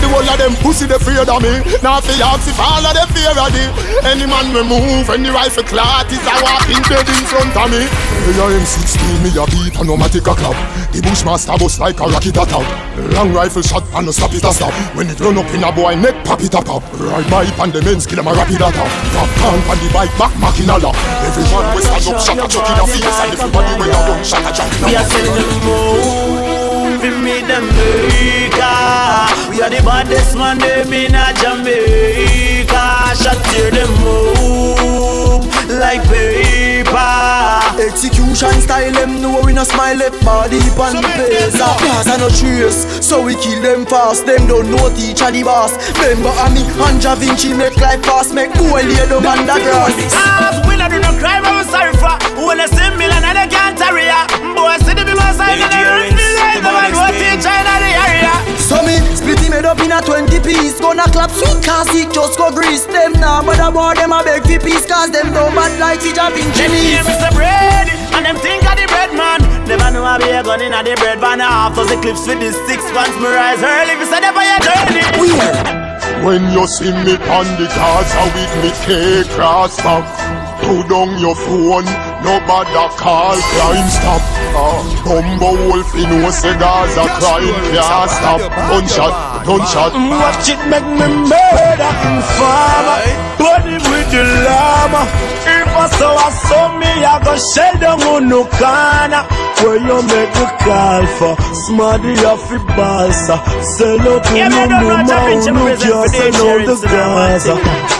The whole of them pussy they afraid of me. Now fi ask if all of them fear of the. Any man we move, any rifle clot is a walking dead in front of me. Hey, M16 me a beat and no matic a clap. The bushmaster bust like a rocket attack. Long rifle shot and no stop it a stop. When it run up in a boy neck, pop it a pop. Ride my pan the men's kill 'em a rapid attack. Pop can pan the bike back, macking a lock. Everyone we stand up, shot a chuck in a face, and everybody we a run, shot a chuck in a We selling them we them Jamaica. We are the baddest man, them in a Jamaica. Shot tear them move like paper. Execution style, them know we no smile left body the place. Pass and no trace, so we kill them fast. Them don't know teacher the boss. Remember a me and Da Vinci make life fast, make boy lay down on the grass. Ah, do no crime, I'm sorry for. When I see me and I can't carry ya. Boy, see the people sign and I run the light. The man what teacher in the area. So me split him head up in a 20 piece Gonna clap sweet cause it just go grease Them now but about them a beg for peace Cause them don't bad like fi Javin Them hear Jimmy's Mr. Bread and them think of the bread man. Never know I be a gun in a the bread van. Half of the clips with the six once me rise early. If you say never your journey. When you see me on the Gaza with me K-cross back Put down your phone, nobody call crime stop. Uh, Bumbo wolf, you know say Gaza crime. Can't stop. Gunshot, gunshot Watch it make me murder informer Body with the llama. If I saw I saw me I go shell down on no corner. Where you make the call for Smarty off the balsa. Sell out to Yeah, no man, more know Jah Vinci Who represent just sell out the insurance, you know, Gaza. The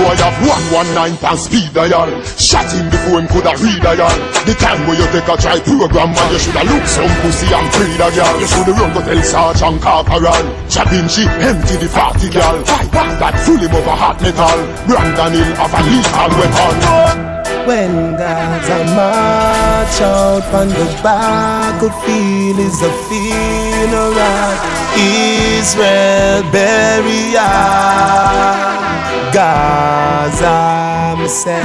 boy have 119 pound speed dial. Shot him before him coulda read dial The time where you take a try program Man you shoulda look some pussy and free the girl. You shoulda run go tell Sergeant Corporal. Chabin she empty the party girl. Back that full him over hot metal. Brandon Hill have a lethal weapon. When Gaza march out on the battlefield is a funeral. Israel burial. Gaza, me say.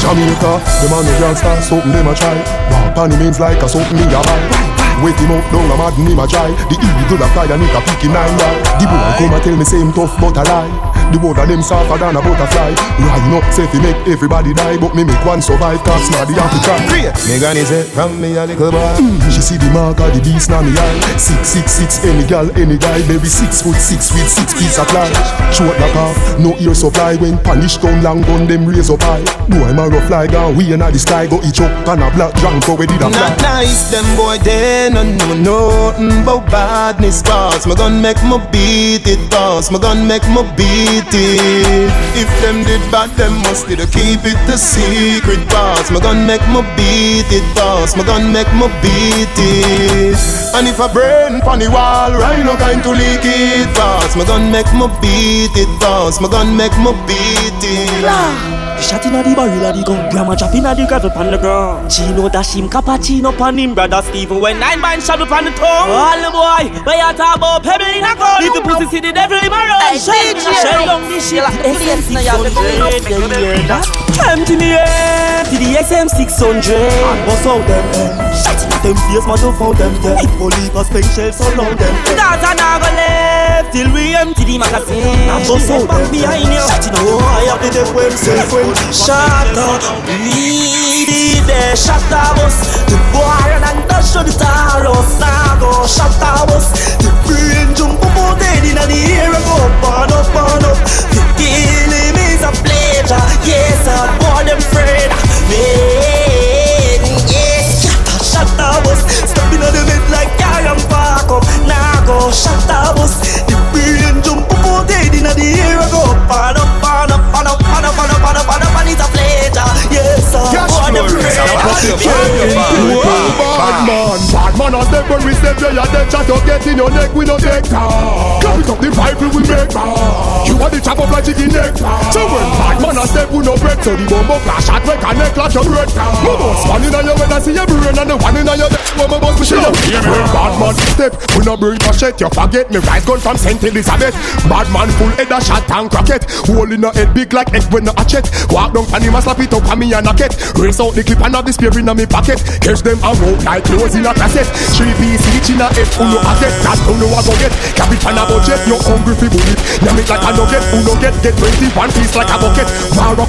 Jamaica, them a no gangsta, something them a try Walk on the means like a something me a buy Wait him out down, a mad him a try. The eagle a fly and it a pick him nine ball. The boy come and tell me same tough but a lie. The word of them softer than a butterfly. Line up, say fi make everybody die, but me make one survive. Cause smarty have to try. Me granny say from me a little boy. Mm, she see the mark of the beast na me eye. Six six six, any gal, any guy, baby six foot six with six piece of fly. Short like off, no ear supply. When punish down long gun, them raise up high. Boy, my rough fly gone, we inna the sky go each up and a black drunk go where did a fly. Not nice, them boy they no know nothing about badness boss. My gun make me beat it boss. My gun make me beat it. If them did bad, them must did keep it a secret boss. My gun make me beat it boss. My gun make me beat it. And if I burn pon the wall, right no kind to leak it boss. My gun make me beat it boss. My gun make me beat it. The shot inna the barrel of the gun Grandma drop inna the gravel pan the ground Chino dash him cappuccino pan him Brother Stephen when nine man shot up on the tongue All the boy Where you talk about pebble in a gun Little pussy see the devil in my run. Shell down the shit Yes, now you have to come up, SM600 Yeah, you hear that? Come to me head To the XM600 And bust out them head. Shut Them face man to found them dead. It will leave a spring shell surround them and I go left Till we empty the magazine. Bust out them behind you. Shut it now oh, I have take when self when Shut up Lead it Shut up us The boy and dash to the taros Now go shut up us The brain jump up out inna the air go up and up and up. The kill him is a pleasure. Yes, I boy them afraid Man, yes. Shut up us Step inna the bed like I am park up Now go shut up us The the hero go up and up and up and up and up and up and up and it's a pleasure. Yes, sir. Yes, Bad man, bad man a step when we there, you dead chat up, get in your neck, we no take time. Clap it up, the rifle we make You want the chop up like chicken neck. So when bad man a step, we no break, so the bomb flash shot make a neck like your bread. My boss one inna your head, I see your brain, and the one inna your neck, my boss push it up. When bad man step, we no bring machete, you forget me rise gun from Saint Elizabeth. Bad man full head a shot and cracket, hole in the head big like egg when no hatchet. Walk down and him a slap it up and me a knock it. Raise out the clip and have the spear inna me pocket. Catch them and roll like clothes in a cassette. Three piece each in a head, who no a get, that who no a go get. Cabbage and a budget, you hungry fi bullet. Yam it like a nugget, who no get, get twenty one piece like a bucket.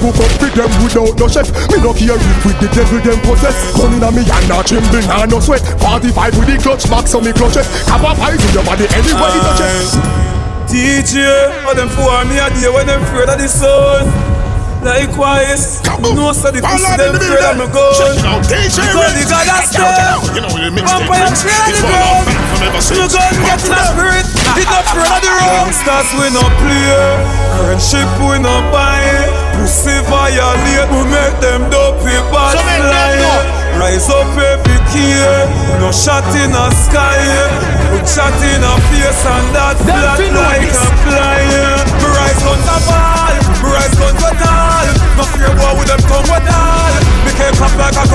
Cook up with them without no chef. Me no care if with the devil them possess. Gun inna me hand, not tremble, nah no sweat. Forty five with the clutch back, so me clutch it. Have a pipe in your body anywhere you touch it. DJ, all them for me a day when them afraid of the sun. Likewise, no so the pussy them afraid of me gun. Because the God has step. Vampire trail the ground. Me gun get in the spirit. It not afraid of the wrong. Stars we no play. Friendship we no buy. Pussy violate. We make them dopey bad fly. Rise up every key. No shot in the sky. Put shot in a face and that flat like a fly. Rise on the ball. Rise on the tall. No fear boy with them tongue with all. Me clap like a.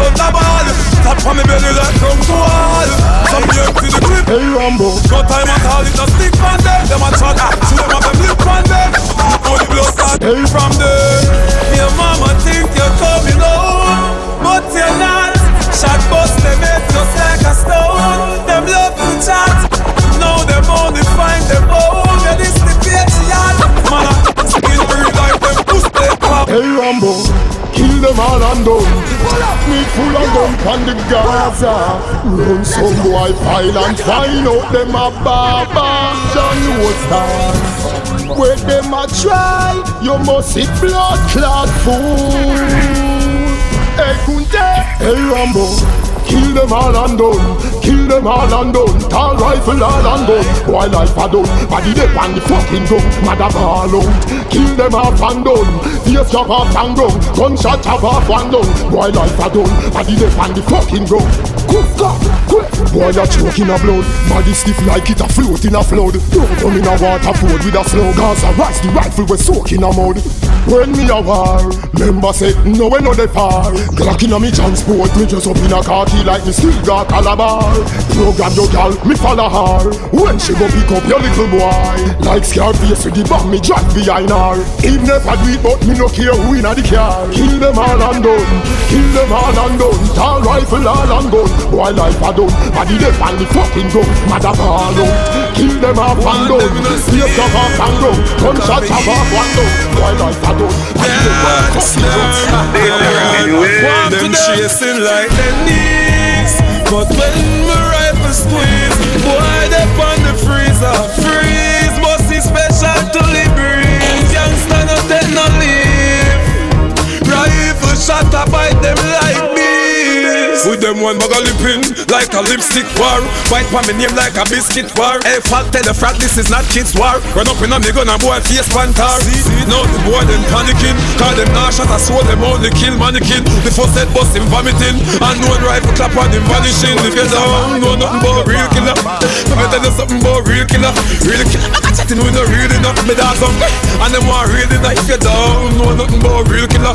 Tap on me belly like from to wall. Some the. Hey Rambo. No time at all. It no stick on them. Them a chat. Shoot them up them lip on them. The blood start from them. Your mama think you're coming home, but you're not. Shot bust them head just like a stone. Them love to chat. Hey Rambo, kill them all and done. Me full of gun from the Gaza. Run some boy file and find out them a baba. John done. Where them a try, you must see blood clot food. Hey Kunte, hey Rambo. Kill them all and done, kill them all and done. Tall rifle all and gun, boy life a done. Body they on the fucking gun, mother ball out. Kill them off and done, face chop off and gun Gunshot chop off and done, boy life a done. Body they on the fucking gun Cook up, quick, boy a choke in a blood. Body stiff like it a float in a flood. Don't come in a water ford with a slow Gaza rise the rifle we soak in a mud. When me a war, member say no we no dey far. Glock in a me transport, me just up in a khaki body like me still got calabar. Program your gal, me follow her. When she go pick up your little boy, like Scarface with the bomb, me drag behind her. Even if I do it, but me no care who inna the car. Kill them all and done, kill them all and done. Tall rifle all and gun, boy life a done. Body they on the fucking gun, mother fall out. Kill them off and done, slip off off and done. Gunshot off off one done, boy life a done. Body they on the fucking gun. Them chasing like them knees But when my them one of lipping Like a lipstick war. White pa me name like a biscuit war. Hey, fat tell the frat this is not kids war. Run up in a gun and boy face pantar. No, the boy them panicking Cause them nah shot a sword them only kill mannequin. The first head bust him vomiting And no rifle clap on him vanishing. If you don't know nothing about real killer me tell you something about real killer. Real killer Got chatting with no real enough Me dog some eh, And them want real enough If you don't know nothing about real killer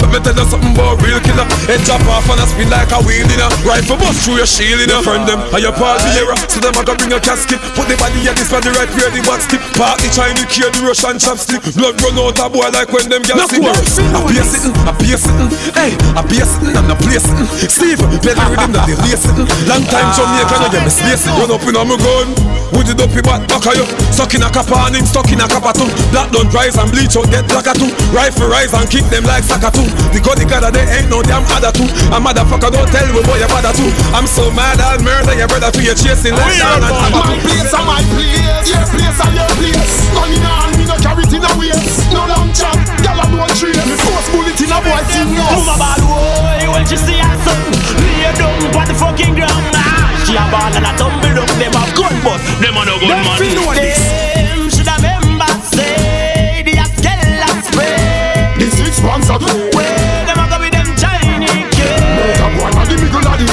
Let me tell you something about real killer. Head chop off and I spin like a wheel in a Rifle bust through your shield in a Friend them. And your Paul Vieira So them I go bring a casket. Put the body at this the right where the box tip Park the Chinese key the Russian chopstick. Blood run out a boy like when them girls sing. I be a sitting, I be a sitting Hey, I be a sitting and I play sitting. Steve, play the rhythm that they lay sitting. Long time Jamaican I get me space Run up in on my gun. Would it up in back back of you. Stuck in a cap on him, stuck in a cap too Black don't rise and bleach out, get black too Rifle rise and kick them like soccer too The gun the God they ain't no damn other too A motherfucker don't tell me boy you bother too I'm so mad I'll murder your brother to your chasing like down and My place and my place, your place and your place. Money in hand, me no carry it in a waist. No long chat, gyal a don't trace. Me force bullet in a boy team nose. Boom a bad boy, when she see her son. Lay down on the fucking ground. Ah, She a ball and a tumble up Them have gun but them a no gun man. Them. should sponsor. Where them a go with them Chinese Make a boy man the middle of the.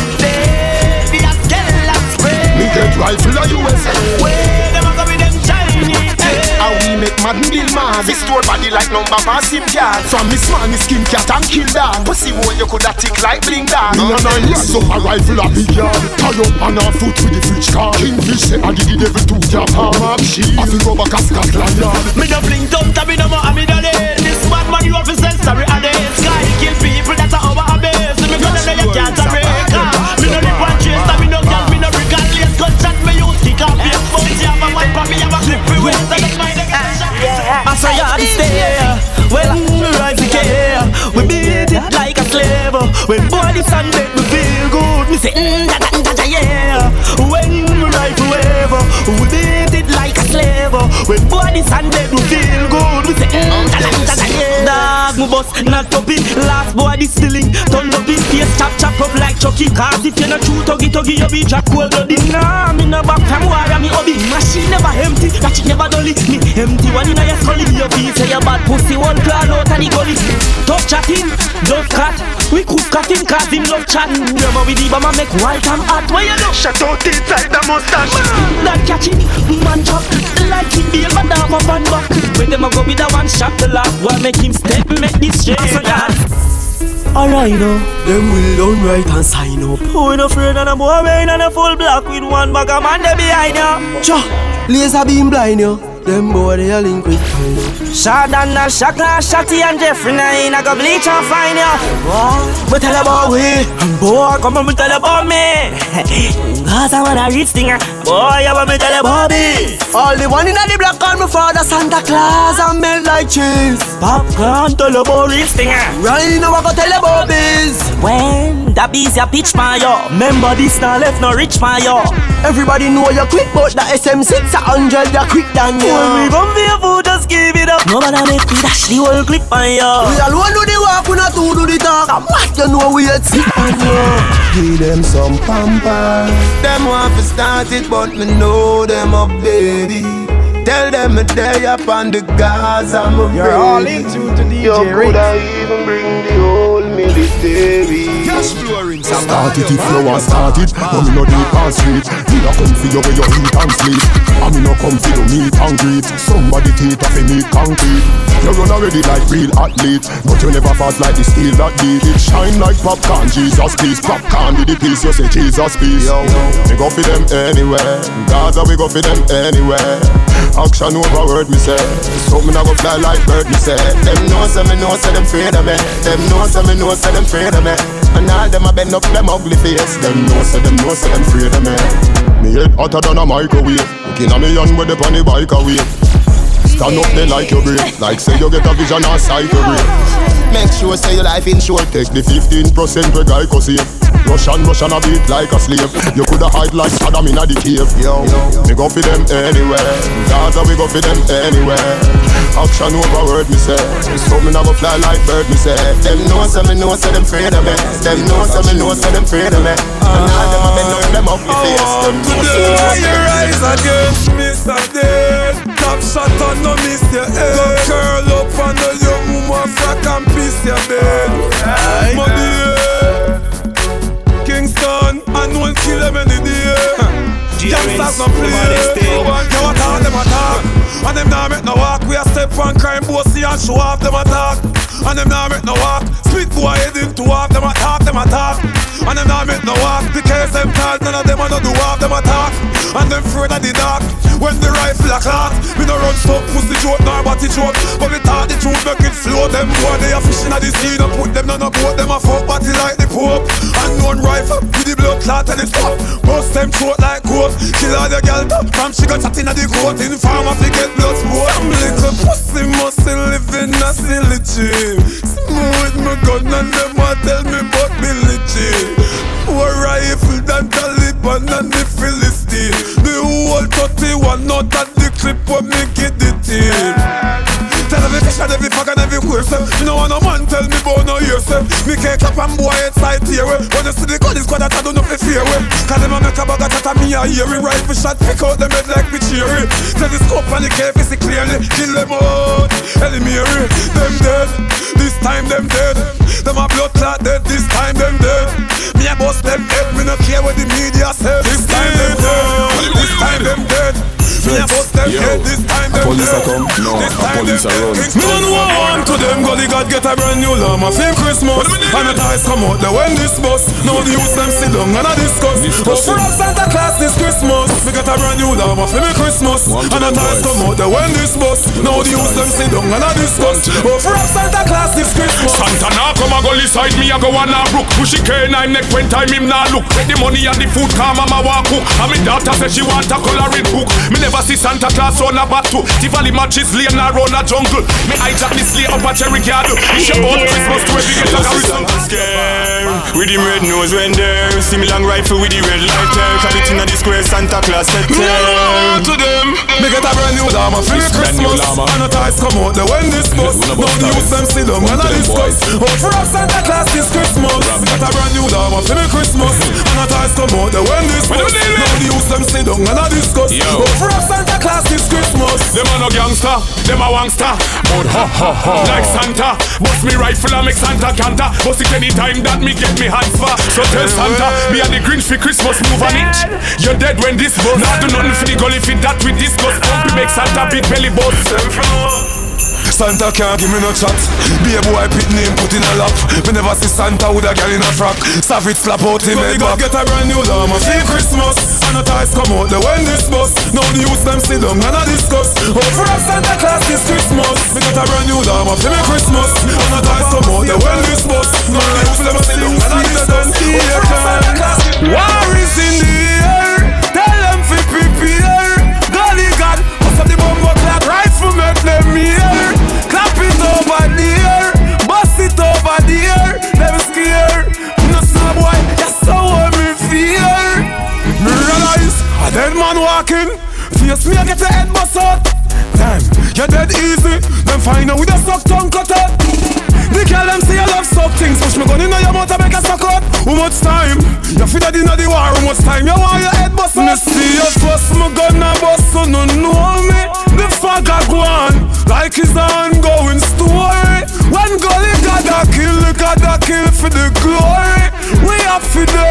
The Akela spray Me get rifle a. USA. Where them a go with them Chinese How we make Madden Bill Mars This store body like number pass him card From me small me skin cat and kill dog. Pussy hole you coulda tick like bling dog. Me and I yes up a rifle a big yard. Tie up on her foot with the fridge car Kingfish say I did the devil to palm. Mark shield I fi go back a Scotland yard. Me no up to me no more me no day. This bad man you have to sell not puppy Last boy distilling Turn up his face chop chop up like Chucky. Cause if you not true tuggy tuggy you be drop cold bloody Nah me no back from warrior me hobby. Machine never empty That shit never dolly Me empty one in your scully Your feet say your bad pussy one claw out of the gully. Tough chatting, love cat We cook cutting cause him love chat. Remember with the bomber make white and hot. Where you know? Shut out it like the mustache. Man, That catching, man chop Like it be a bad dog of one buck When them a go with a one shot The last one make him step Make this straight So Alright now, them will done right and sign up. Who no afraid and a boy rain and a full black With one bag of man there behind you Cha, laser beam blind you. Them boy they a link with of. Shot and a shot and Shotty and Jeffrey Nine I go bleach and find you What? Me tell about we Boy come on me tell about me Cause I want a rich thing Boy I want me tell about me All the one in the black on my father Santa Claus and melt like cheese. Popcorn tell you about rich thing Right now I go tell about biz. When that bees ya pitch yo Remember this now left no rich yo Everybody know you're quick, but the SM6 a hundred you quick than you. When we come for your food just give it up Nobody make me dash the whole clip on yo We alone do the walk, we not two do the talk. And what you know we yet sick on you. Give them some pamper. Them want to start it, but me know them up, baby. Tell them me day up on the Gaza, I'm a You're all into to DJ You Rinse. coulda even bring the whole military. Cashflow Rinse, a Start it if you want start it But me no deep and street Me no come for you where you eat and sleep And me no come for you meet and greet. Somebody teeth off a meat concrete. You run already like real athlete But you never fast like the steel that beat It. Shine like popcorn, Jesus please Popcorn with the piece, you say Jesus please Yo, we go for them anywhere. Gaza we go for them anywhere. Action over word me say. So me not go fly like bird me say. Them know say me know say them afraid of me. Them know say me know say them afraid of me. And all them a bend up them ugly face. Them know say them know say them afraid of me Me head hotter than a microwave. Looking at me young with the on the bike away. Stand up there like your brain Like say you get a vision or sight your brain Make sure say your life insured Take the 15% where guy go save Russian, Russian a beat like a slave. You coulda hide like Saddam in a the cave. Yo, we go for them anywhere. Gaza we go for them anywhere. Action over word me say. So me nah go fly like bird me say. Them know say me know say them afraid of me Them know say me know say them afraid of me And all them a bend up them up me face. Them know say me know say your eyes against Mr. Dead Top shot on no miss your head. Go curl up on the young woman frack and piss your bed. Money One kill them any day Youngsters no play You attack them attack. And them nah make no walk. We a step on crime bossy and show off them attack. And them nah make no walk. Spit boy head into walk. Them attack, them attack. And them nah make no walk. The case them tall None of them a no do half them attack. And them afraid of the dark. When the rifle a clock. We no run stop pussy joke nor body joke But we talk the truth make it flow. Them boy they a fishing at the sea. Don't put them on a boat. Them a fuck body like the pope. And one rifle with the blood clot and it stop Bust them throat like goat Kill all the girl From she got chat in the court In farm of get blood sport. Some little pussy must live in a silly dream. Smooth my gun and them a tell me about Billy War rifle than Taliban and the Philistine. The whole 31 not at the clip when me get the team Tell every fish and every fuck and every person Me no want no man tell me about no yourself Me can't clap and boy head side here When you see the gun is squad that I don't know if fear eh. Cause them a make a bag of and me a hear it. Rifle shot pick out them head like me cheery. Telescope and the cave see clearly. Kill them out, eliminate Them dead, this time them dead. Them a blood clot dead, this time them dead. Me a bust them head, me no care what the media say. This time them dead, this time them dead Me a bust them head, this time them police a come? No, This a police a run. Me don't want to them, Gully God get a brand new llama Fame Christmas, and the ties come out there when this bus. Now the youth them sit down and a discuss. Oh, for us Santa Claus this Christmas. Me get a brand new llama for me Christmas. And the them ties come out there when this bus. Now the youth them sit down and a discuss. Oh, for us Santa Claus this Christmas. Santa now come a go side me a go on a brook. Push it cane I neck when time him nah look. Get the money and the food come mama walk cook. And me daughter say she want a coloring book. Me never see Santa Claus on a battle Tivoli matches lane around a jungle. Me hijack this lay up a cherry garden It's your own Christmas to every get a Scare with him red nose when there See me long rifle with the red lighter Crab it in the square Santa Claus set Me to them. Me get a brand new llama for me Brand new Christmas. Llama. And the ties come out there when this no Now the youth them down One and a discuss. Oh, for us Santa Claus this Christmas. Me get a brand new llama for me Christmas. And the ties come out there when this bus. Now the youth them sit down and a discuss Oh, for us Santa Claus this Christmas. Them a no gangster, them a wangster. But ha ha ha. Like Santa. Bust me rifle and make Santa canter. Bust it anytime that me get me hands for. So tell Santa Me and the Grinch for Christmas move on it. You're dead when this buzz. Nah do nothing for the gully fit that with we discuss. Pumpy make Santa big belly buzz Santa can't give me no chat. Be a boy pit name put in a lap. Me never see Santa with a girl in a frock. Savage slap out him head back. get a brand new llama for Christmas. And the ties come out the when this bus. Now the youth them sit down and a discuss. Oh for us Santa Claus this Christmas. Me get a brand new llama for me Christmas. And the ties come out the when this bus. Now the youth them sit down and a discuss. Oh for us Santa Claus War is in things Push me gun inna your mouth and make a suck out How much time? You feel that inna the war How much time you want your head bust Me see you bust my gun a bust So no know me The fag a go on Like it's an ongoing story When gully gotta kill Gotta kill for the glory We have for the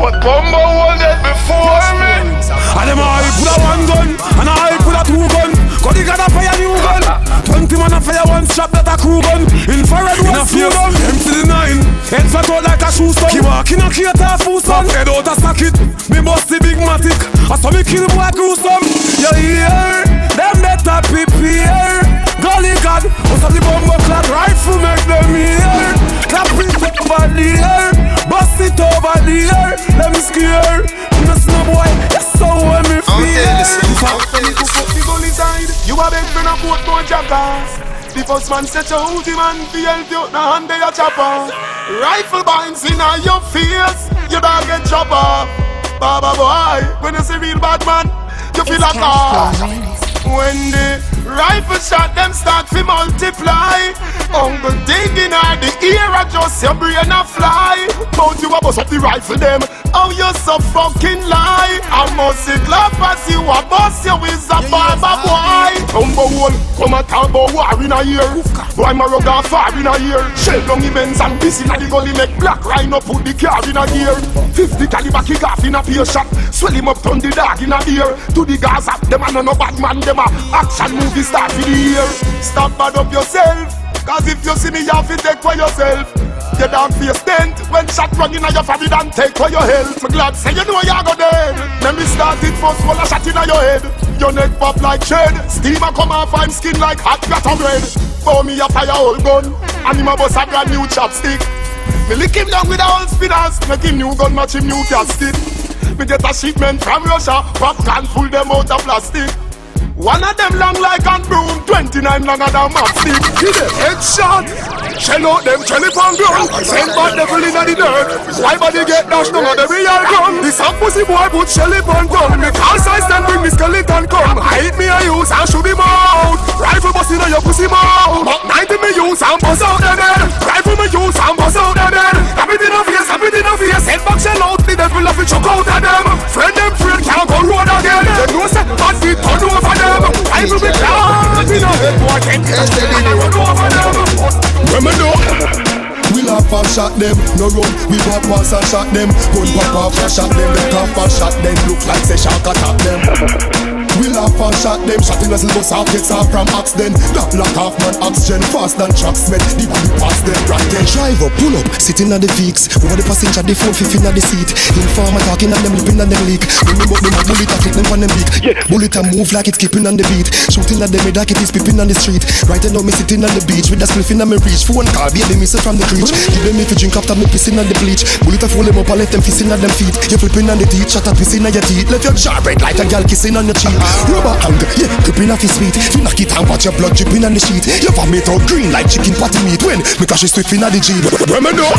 Bumbo hold it before me. And them I put a one gun, and I put a two gun. Cause they got a new gun. Twenty man a fire one strap that a crew gun. Infrared one two gun. Empty the nine, head flat out like a shoe stone. He walk in a crate of food son. Head out a socket, me bust the big matic. I saw me kill boy gruesome. You hear? Them better prepare. Gully God, what's up the bomber clad rifle make them hear? Clap it over the air, bust it over the air. Let me scare. No snow boy, that's so when me feel. You a beg for a port more jackass. The first man set your hoodie man for help you now hand your chopper. Rifle binds in your face, you don't get chop off. Baba boy, when you see real bad man, you feel like ah. When the rifle shot them start to multiply. Uncle digging out the ear just your brain a fly. But you a bust up the rifle them. Oh you so fucking lie? I must see clap as you a bust you is a barber boy. Tumbo hole, come a talk about war in a year Boy my rug far in a year Shell down events and piss in a the gully Make black rhino put the car in a gear. 50 caliber kick off in a peer shot. Swell him up turn the dog in a ear. To the Gaza, them a no bad man Them a action movie star for the year Stop bad up yourself Cause if you see me, you have to take for yourself. You don't feel when shot run in your family and take for your health. I'm glad say you know you go dead. Let me start it first, while a shot in your head. Your neck pop like shed. Steamer come off, I'm skin like hot platter bread. For me a fire old gun, and him a bust a brand new chopstick. Me lick him down with a old spinners, make him new gun match him new casket. Me get a shipment from Russia, pop can pull them out of plastic. One of them long like a broom, 29 longer than my them headshot. Shell out them jelly pan ground. Send bad devil in the dirt. Why body get dashed down on the real gun? This a pussy boy put shelly pan gun. Me call size them bring me skeleton come. Hide me I use and shoot him out. Rifle bust in your pussy mouth. But 90 me use and bust out them head. Rifle me use and bust out them head. Have it in a face, have it in a face. Head back shell out. The devil have to chuck out of them. Friend them friend can't go road again. They know say bad feet turn over them. I will be glad in a head boy can't run over them. When me know we laugh and shot them, no run. We walk past and shot them. Gun pop off and shot them. They cough and shot them. Look like say shark attack them. We laugh and shot them. Shot in a silver off off from axe then. That lock off man oxygen fast than truck smell. The body pass them right then. Drive up, pull up, sitting on the Vicks. Over the passenger, the phone fifth in the seat. Informer talking and them lipping and them leak. When we bought them a bullet, I click them on them beak. Bullet and move like it's skipping on the beat. Shooting at them head like it is peeping on the street. Right now me sitting on the beach with a spliff in my reach. Phone call, baby miss it from the creech. Give them if you drink after me pissing on the bleach. Bullet a fool them up and let them fissing on them feet. You flipping on the teeth, shut up pissing on your teeth. Left your jaw red like a girl kissing on your cheek. Rubber hand, yeah, gripping off his sweet. You knock it and watch your blood dripping on the sheet. Your vomit out green like chicken patty meat. When me crash it swift in the Jeep. When me know.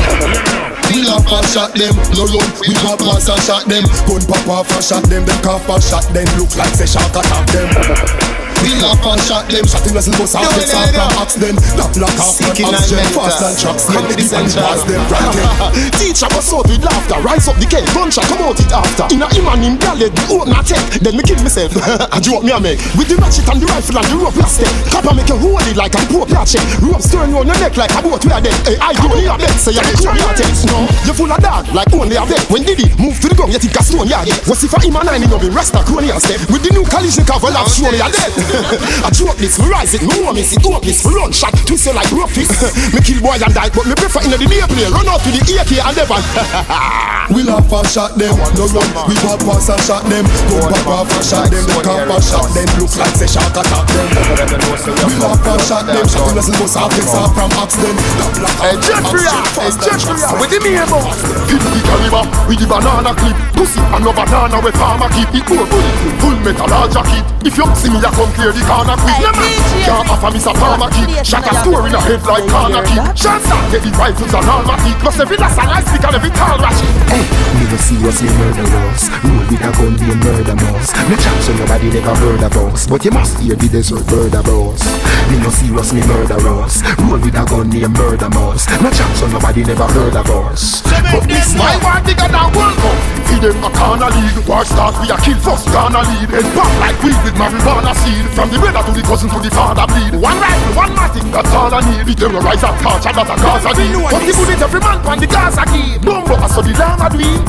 We laugh and shot them, no run. We pop pass and shot them. Gun pop off and shot them. Them cough and shot them. Look like say shark attack them. We laugh and shot them. Shot in vessel bus off gets off from accident. That lock off man oxygen fast and trucks. Then the and pass them right then. Teacher was out with laughter. Rise up the cake. Gunshot come out it after. In a him and him gal leg. We open a take. Then me kill myself. I joke me a make. With the ratchet and the rifle and the rope plastic. Copper make you hold it like a poor ratchet. Rope stirring on your neck like a boat we are dead. Hey, I do only a bet. Say the cool your text. No, you full of dog like only a vet. When did he move to the ground? You think a stone yard. What's if I him and I in Rasta crony and step. With the new Kalashnikov, well, I'm sure you're dead. I drop this, me rise it, me want me see hope this, me run shot, twist you like fist. me kill boy and die, but me prefer in the day play, run out to the AK and never. we laugh and shot them, no run, we pop pass and shot them, go pop off and shot them, they camp and shot them, look like say shark attack them. we laugh and shot them, shot the vessel bus off, gets off from accident. Hey Jeffrey, hey Jeffrey, with the me boss. Hit the caliber, with the banana clip, pussy and no banana we farmer keep it poor bullet, full metal or jacket. If you see me, I come clear the corner quick. Can't offer me some farmer keep, shot a store in a head like corner keep. Chance not get the rifles and all my teeth, plus every last and I stick and every tall ratchet. Me no seriously murderers, roll with a gun be a murder mouse. No chance so nobody never heard of us, but you must hear the desert bird of us. Me no seriously murderers, roll with a gun named murder mouse. No chance so nobody never heard of us. But this my war bigger than World Cup. Feed them a corner league, war start we a kill first corner lead. Head pop like weed with marijuana seed. From the brother to the cousin to the father bleed. One rifle, one matic, that's all I need. The terrorize a torture, that's a Gaza deal. But the bullet every man on the Gaza key. Bumbo, so the llama dream.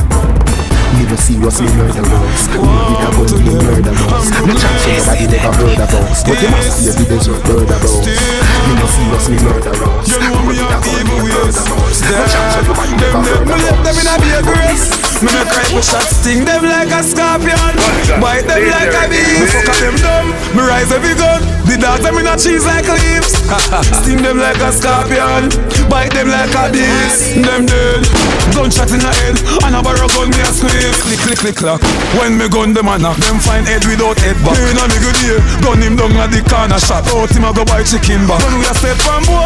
Me no serious, me murderers. Roll with a gun, me murderers. No chance for nobody never heard of us. But you must hear the desert bird of us. Me no serious, me murderers. Roll with a gun, me murderers. No chance for nobody never heard of us. Them in a beer grace Me no cry for shots Sting them like a scorpion Bite them like a bee Fuck at them dumb Me rise every gun The dogs them in a cheese like leaves Sting them like a scorpion Bite them like a beast Them dead Gunshot in the head And a barrel gun me a squeeze Click click click clock. When me gun them a knock Them find head without head back. A me good year Gun him down at the corner shop. Out him a go buy chicken back. When we a step from boy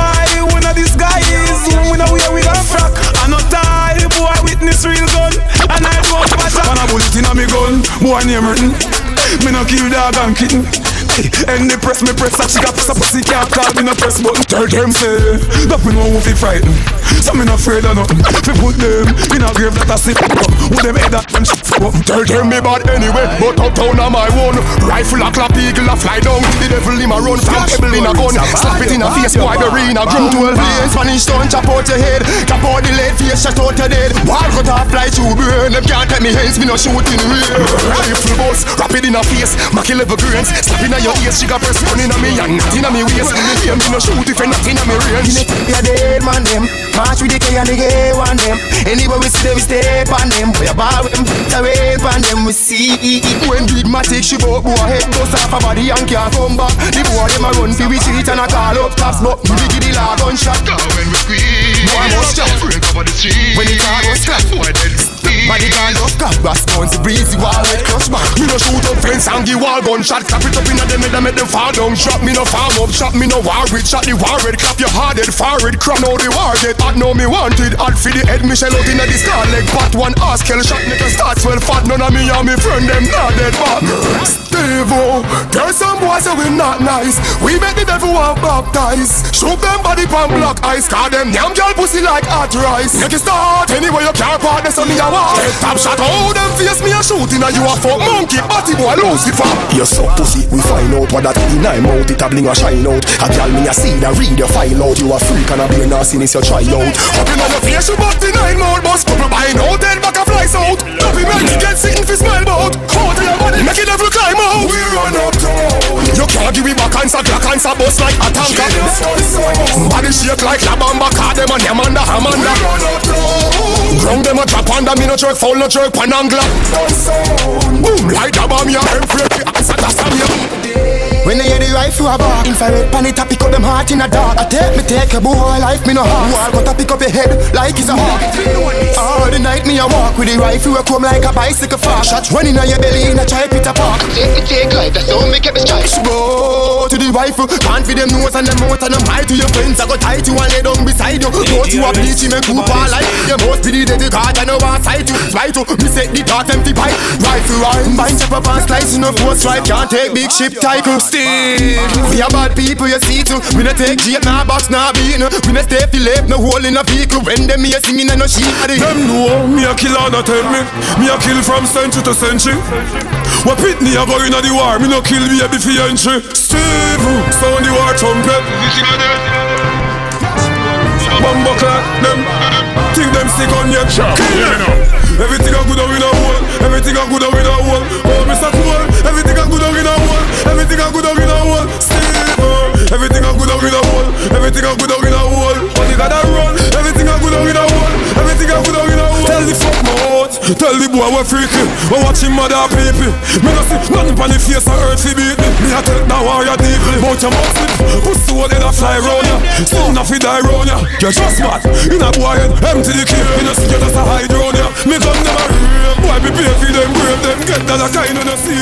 We this guy is We know where we got frack. I no tie Boy witness real gun. And I don't batter And a bullet in a me gun. Boy name written. Me no kill dog and kitten and the press me press a chica press a pussy can't call me no press button Tell them say that me know who fi frighten So me no afraid of nothing Fi put them in a grave that I sit up With them head and shit up Tell them me bad anyway, but uptown on my own. Rifle a clap, eagle a fly down. The devil him a run from pebble in a gun. Slap it in a face, boy bury in a grim 12 years. Spanish stone chop out your head, cap out the lead face, shut out your dead. Ball cut off fly through burn. Them can't take me hands, me no shooting real. Rifle bust, rapid in a face, MAC 11 grains. Slap in a your ears, she got press gun in a me and not in a me waist. Yeah, me no shoot if you're not in a me range. Yeah, dead man them. March with the K and the gay one them. Anywhere we see them, we step on them. We a bar with them, the rape on them we see. When big matic she bout boy head Bust off a body and can't come back. The boy them a run fi we street and a call up cops But me give the law gunshot. When we squeeze Boy must stop Break up on the street. When the car was clap Boy dead Body can't up cap Response breezy wall red crush back Me no shoot up fence and give wall gunshot Clap it up in a them and make them fall down. Drop me no farm up shot me no war with. Shot the war red clap your hard head forward Crop now the war get hot now me wanted. Hot for the head me shell out in the star leg. Pat one ass kill shot nigga start swell fat. None of me and me friend them not dead back Steve-O oh, Tell some boys say we not nice. We make the devil want baptize. Shoot them body pan black ice Call them damn girl pussy like hot rice. Make it start anywhere you can't part That's on me a walk Head top shot. Out oh, them face me a shooting And you a fuck. Monkey Body boy Lucifer. You suck pussy, we find out what that in I mouth It a bling a shine out. A girl me a see that read your file out. You a freak and a be nastiness you try out. Up in on your face, you butt in nine mouth Bust. Couple buying out, head back a fly out Up in you get sitting for smell bout Out of your body, make it every climb out. We run up You can't give me back and sa clock sa bust like a tanker. Body shake like La Bamba Car them and them under Amanda Ground them a drop under Me no jerk foul, no jerk pan angler Boom like the bomb, the ass at the slam, ya When I hear the rifle a bark Infrared pan it a pick up them heart in a dark. I take me take a boy life me no heart. Wall got to pick up your head like it's a hawk All the night me a walk with the rifle a come like a bicycle fast. Shots running on your belly in a try pit a park Take me take life that's how me keep me strike Go to the rifle Can't feed them nose and them mouth and them high to your friends. I go tight you and lay down beside you. Go to a beach me cool all life You. Must be the dead card I know one sight you. Try to me set the thought empty pipe. Rifle rhyme Bind chop up and slice in a force stripe Can't take big ship tycoon We are bad people you see too. We no take jail nah box nah beat no. We no stay fi left no hole in a vehicle. When them here singing and no sheet Them know me a kill all that tell me. Me a kill from century to century. What pit me a go in the war? Me no kill baby fi entry. Steve Sound the war trumpet Bumbo clap them. Think them stick on your them Everything a good in a hole Everything a good in a hole Oh Mr. Cool. Everything a good in a hole Everything a good in a hole Steve Everything a good on in a hole Everything a good on in a hole you gotta run. Everything a good on in a hole Everything a good on in a hole Tell the fuck mouth Tell the boy we're freaky We watch him mother people Me no see nothing pon the face of earth fi beat me. Me a tell that warrior deeply. Bout your mouth slip Pussy hole in a fly round ya a fi die round ya You just mad. In a boy head Empty the clip You know see you just a hide round ya Me gun never real Boy be pay fi them brave Them. Get that a kind of no see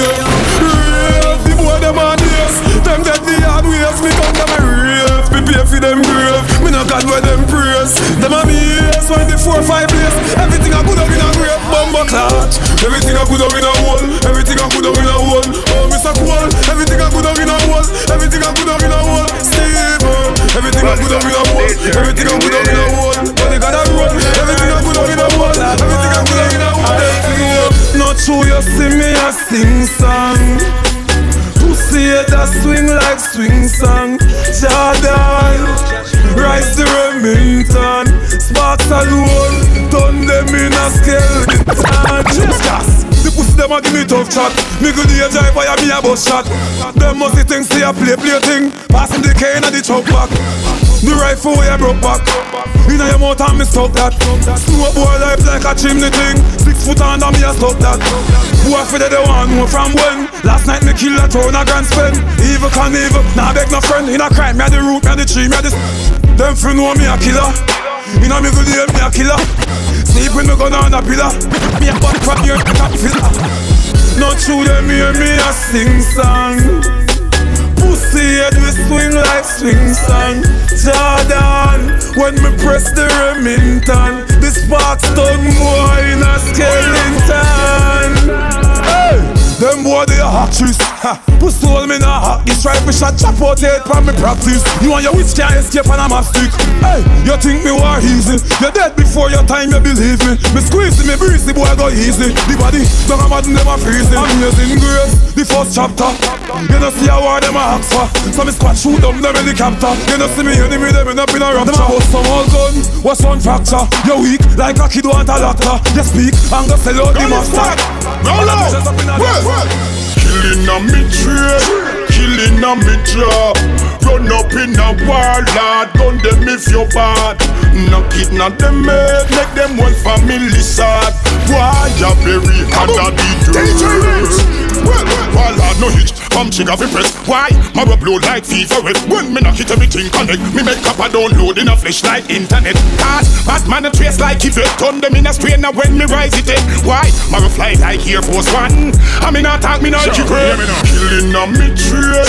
Real Boy them on this Them dead the hard ways Me gun never real Me pay fi them grave Me no God where them praise. Them a me yes When the four five days Everything I good up in a grave. Bumbo clot Everything I good up in a hole Everything I good up in a hole. Oh Mr. Cool Everything I good up in a hole Everything I good up in a hole. Steve Everything I good up in a hole Everything I good up in a hole. They gotta run Everything I good up in a hole Everything I good up in a hole. Not true you see me a sing song Pussy it a swing like swing song Jordan Rise to Remington Sparks alone, turn them in a skeleton. Just. The them a give me tough chat. Me good day drive fire me a bus shot. Them must think say a play play thing. Passing the cane and the choke back. The rifle way I broke back. Inna your mouth and me stuck that. Snow boy life like a chimney thing. Six foot under me a stuck that. Boy for the one more from when. Last night me kill a town a grand spend. Evil can evil, nah beg no friend. In a crime, me a the root, me a the tree, me a the. Them friend know me a killer. Inna me good day me a killer. Sleep with me gun on a pillar. Me a butt from your top filler. Not true them hear me a sing song. Pussy head we swing like swing song. Jordan, when me press the Remington, the sparks turn boy in a skeleton. Hey, them boy they a actress. Ha, pussy hold me na hot. This rifle shot chop out head from me practice. You and your witch can't escape and I'm a stick. Hey, you think me war easy? You dead before your time, you believe me. Me squeeze me breezy, boy go easy. The body, don't a mad them a it. Amazing grace, the first chapter. You know see a war them a ask for. So me squad shoot them them helicopter. You know see me enemy them in up in a rapture. Them a bust some old gun, what's on fracture? You weak like a kid want a doctor. You speak and go sell out the master. Roll out. Killing a me trade, killing a me job. Run up in a war, lad, gun them if you bad. Knock it, not them made, make them one family sad. Why ya bury under the dirt? Well, well, lad, no hitch, come trigger fi press. Why? Marrow blow like fever red. When me knock it, everything connect. Me make up a download in a flash like internet. Cause Batman a trace like if it turn them in a strain. Now when me rise it, eh? why? Marrow fly like Air Force One. I mean, I talk me not kick Killing a me trade,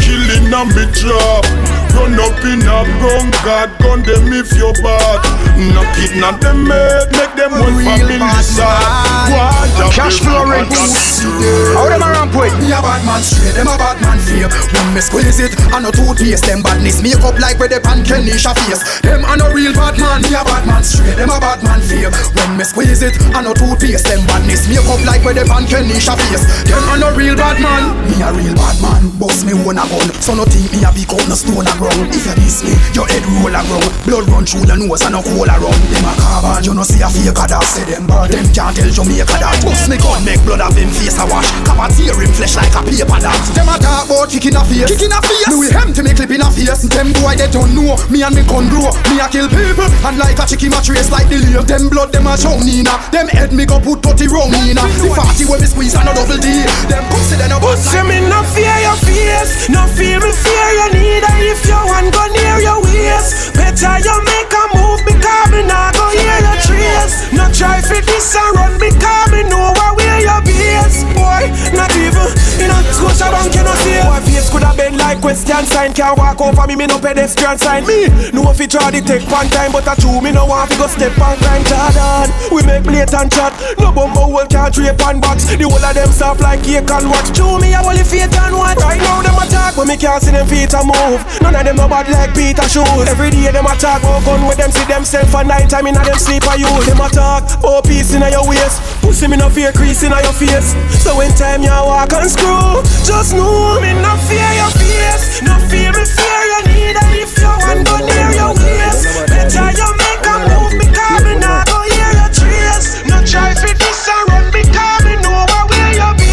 killing a me job. Run up in a brown God, gun them if you bad. Knock it, not them made, make them one family sad. Why? Cash bury flow under rinse. the dirt? How them a ramp with? Me a bad man straight, them a bad man fear. When me squeeze it, I no toothpaste. Them badness make up like where they pan Kenisha face. Them a no real bad man. Me a bad man straight, them a bad man fear. When me squeeze it, I no toothpaste. Them badness make up like where they pan Kenisha face. Them a no real bad man. Me a real bad man. Boss me own a gun, so no think me a big up no stone a ground. If you diss me, your head roll a ground. Blood run through the nose and no cool around. Them a carbon, you no see a fake a that. Say them bad, them can't tell Jamaica that. Boss me gun, make blood of him face a wash. Cap a tear him flesh like a paper that. Them a talk about kicking a face, kicking a face. Me we empty me clip in a face. Them boy they don't know me and me gun grow. Me a kill people and like a chicken a trace like the leaf. Them blood them a show Nina. Them head me go put thirty round Nina. The party when me squeeze and a double D. Them pussy then a bust Pussy me no fear your face, no fear me fear you neither. If you want go near your waist, better you make a move because me not go hear your trace. No try for this and run because me know where where your base. Boy, not even in a Scotiabank you no see. Boy, face coulda been like question sign. Can't walk over me, me no pedestrian sign. Me no if you try to take one time, but I true me no want to go step on grind. Jordan, we make blatant chat. No bumbo hole can't drape and box. The whole of them soft like cake and watch. True me a only faith and what? Right now them attack when me can't see them feet a move. None of them no bad like Peter shoes. Every day them attack, go gun with them see them themself for night time in a them sleep a use. Them attack, oh peace in your waist. Pussy me no fear crease in your face. So when time you walk and screw, just know me no fear your face. No fear me fear you neither if you want go near your waist. Better you make a move because me not go hear your trace. No try for this and run because me know where where you be.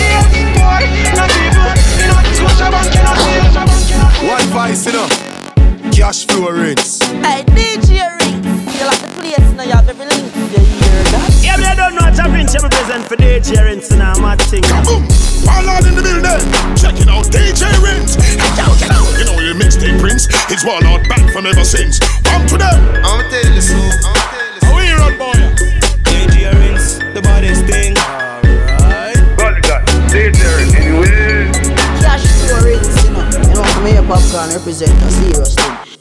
Boy, not even in a Scotiabank in a One vice, you know. Cashflow Rinse. Hey, DJ Ring, you like the place now, you have every I don't know what I Prince you represent for DJ Rinse and I'm mad thing. Kaboom! All out in the building. Check it out, DJ Rinse. Hey, yo, get out. You know your mixtape Prince. It's wall out back from ever since. Come to them. I'ma tell you so. I'ma tell you so. How we run, boy? DJ Rinse, the baddest thing. Alright. Cash for rings, you know. You know, come here, popcorn represent a serious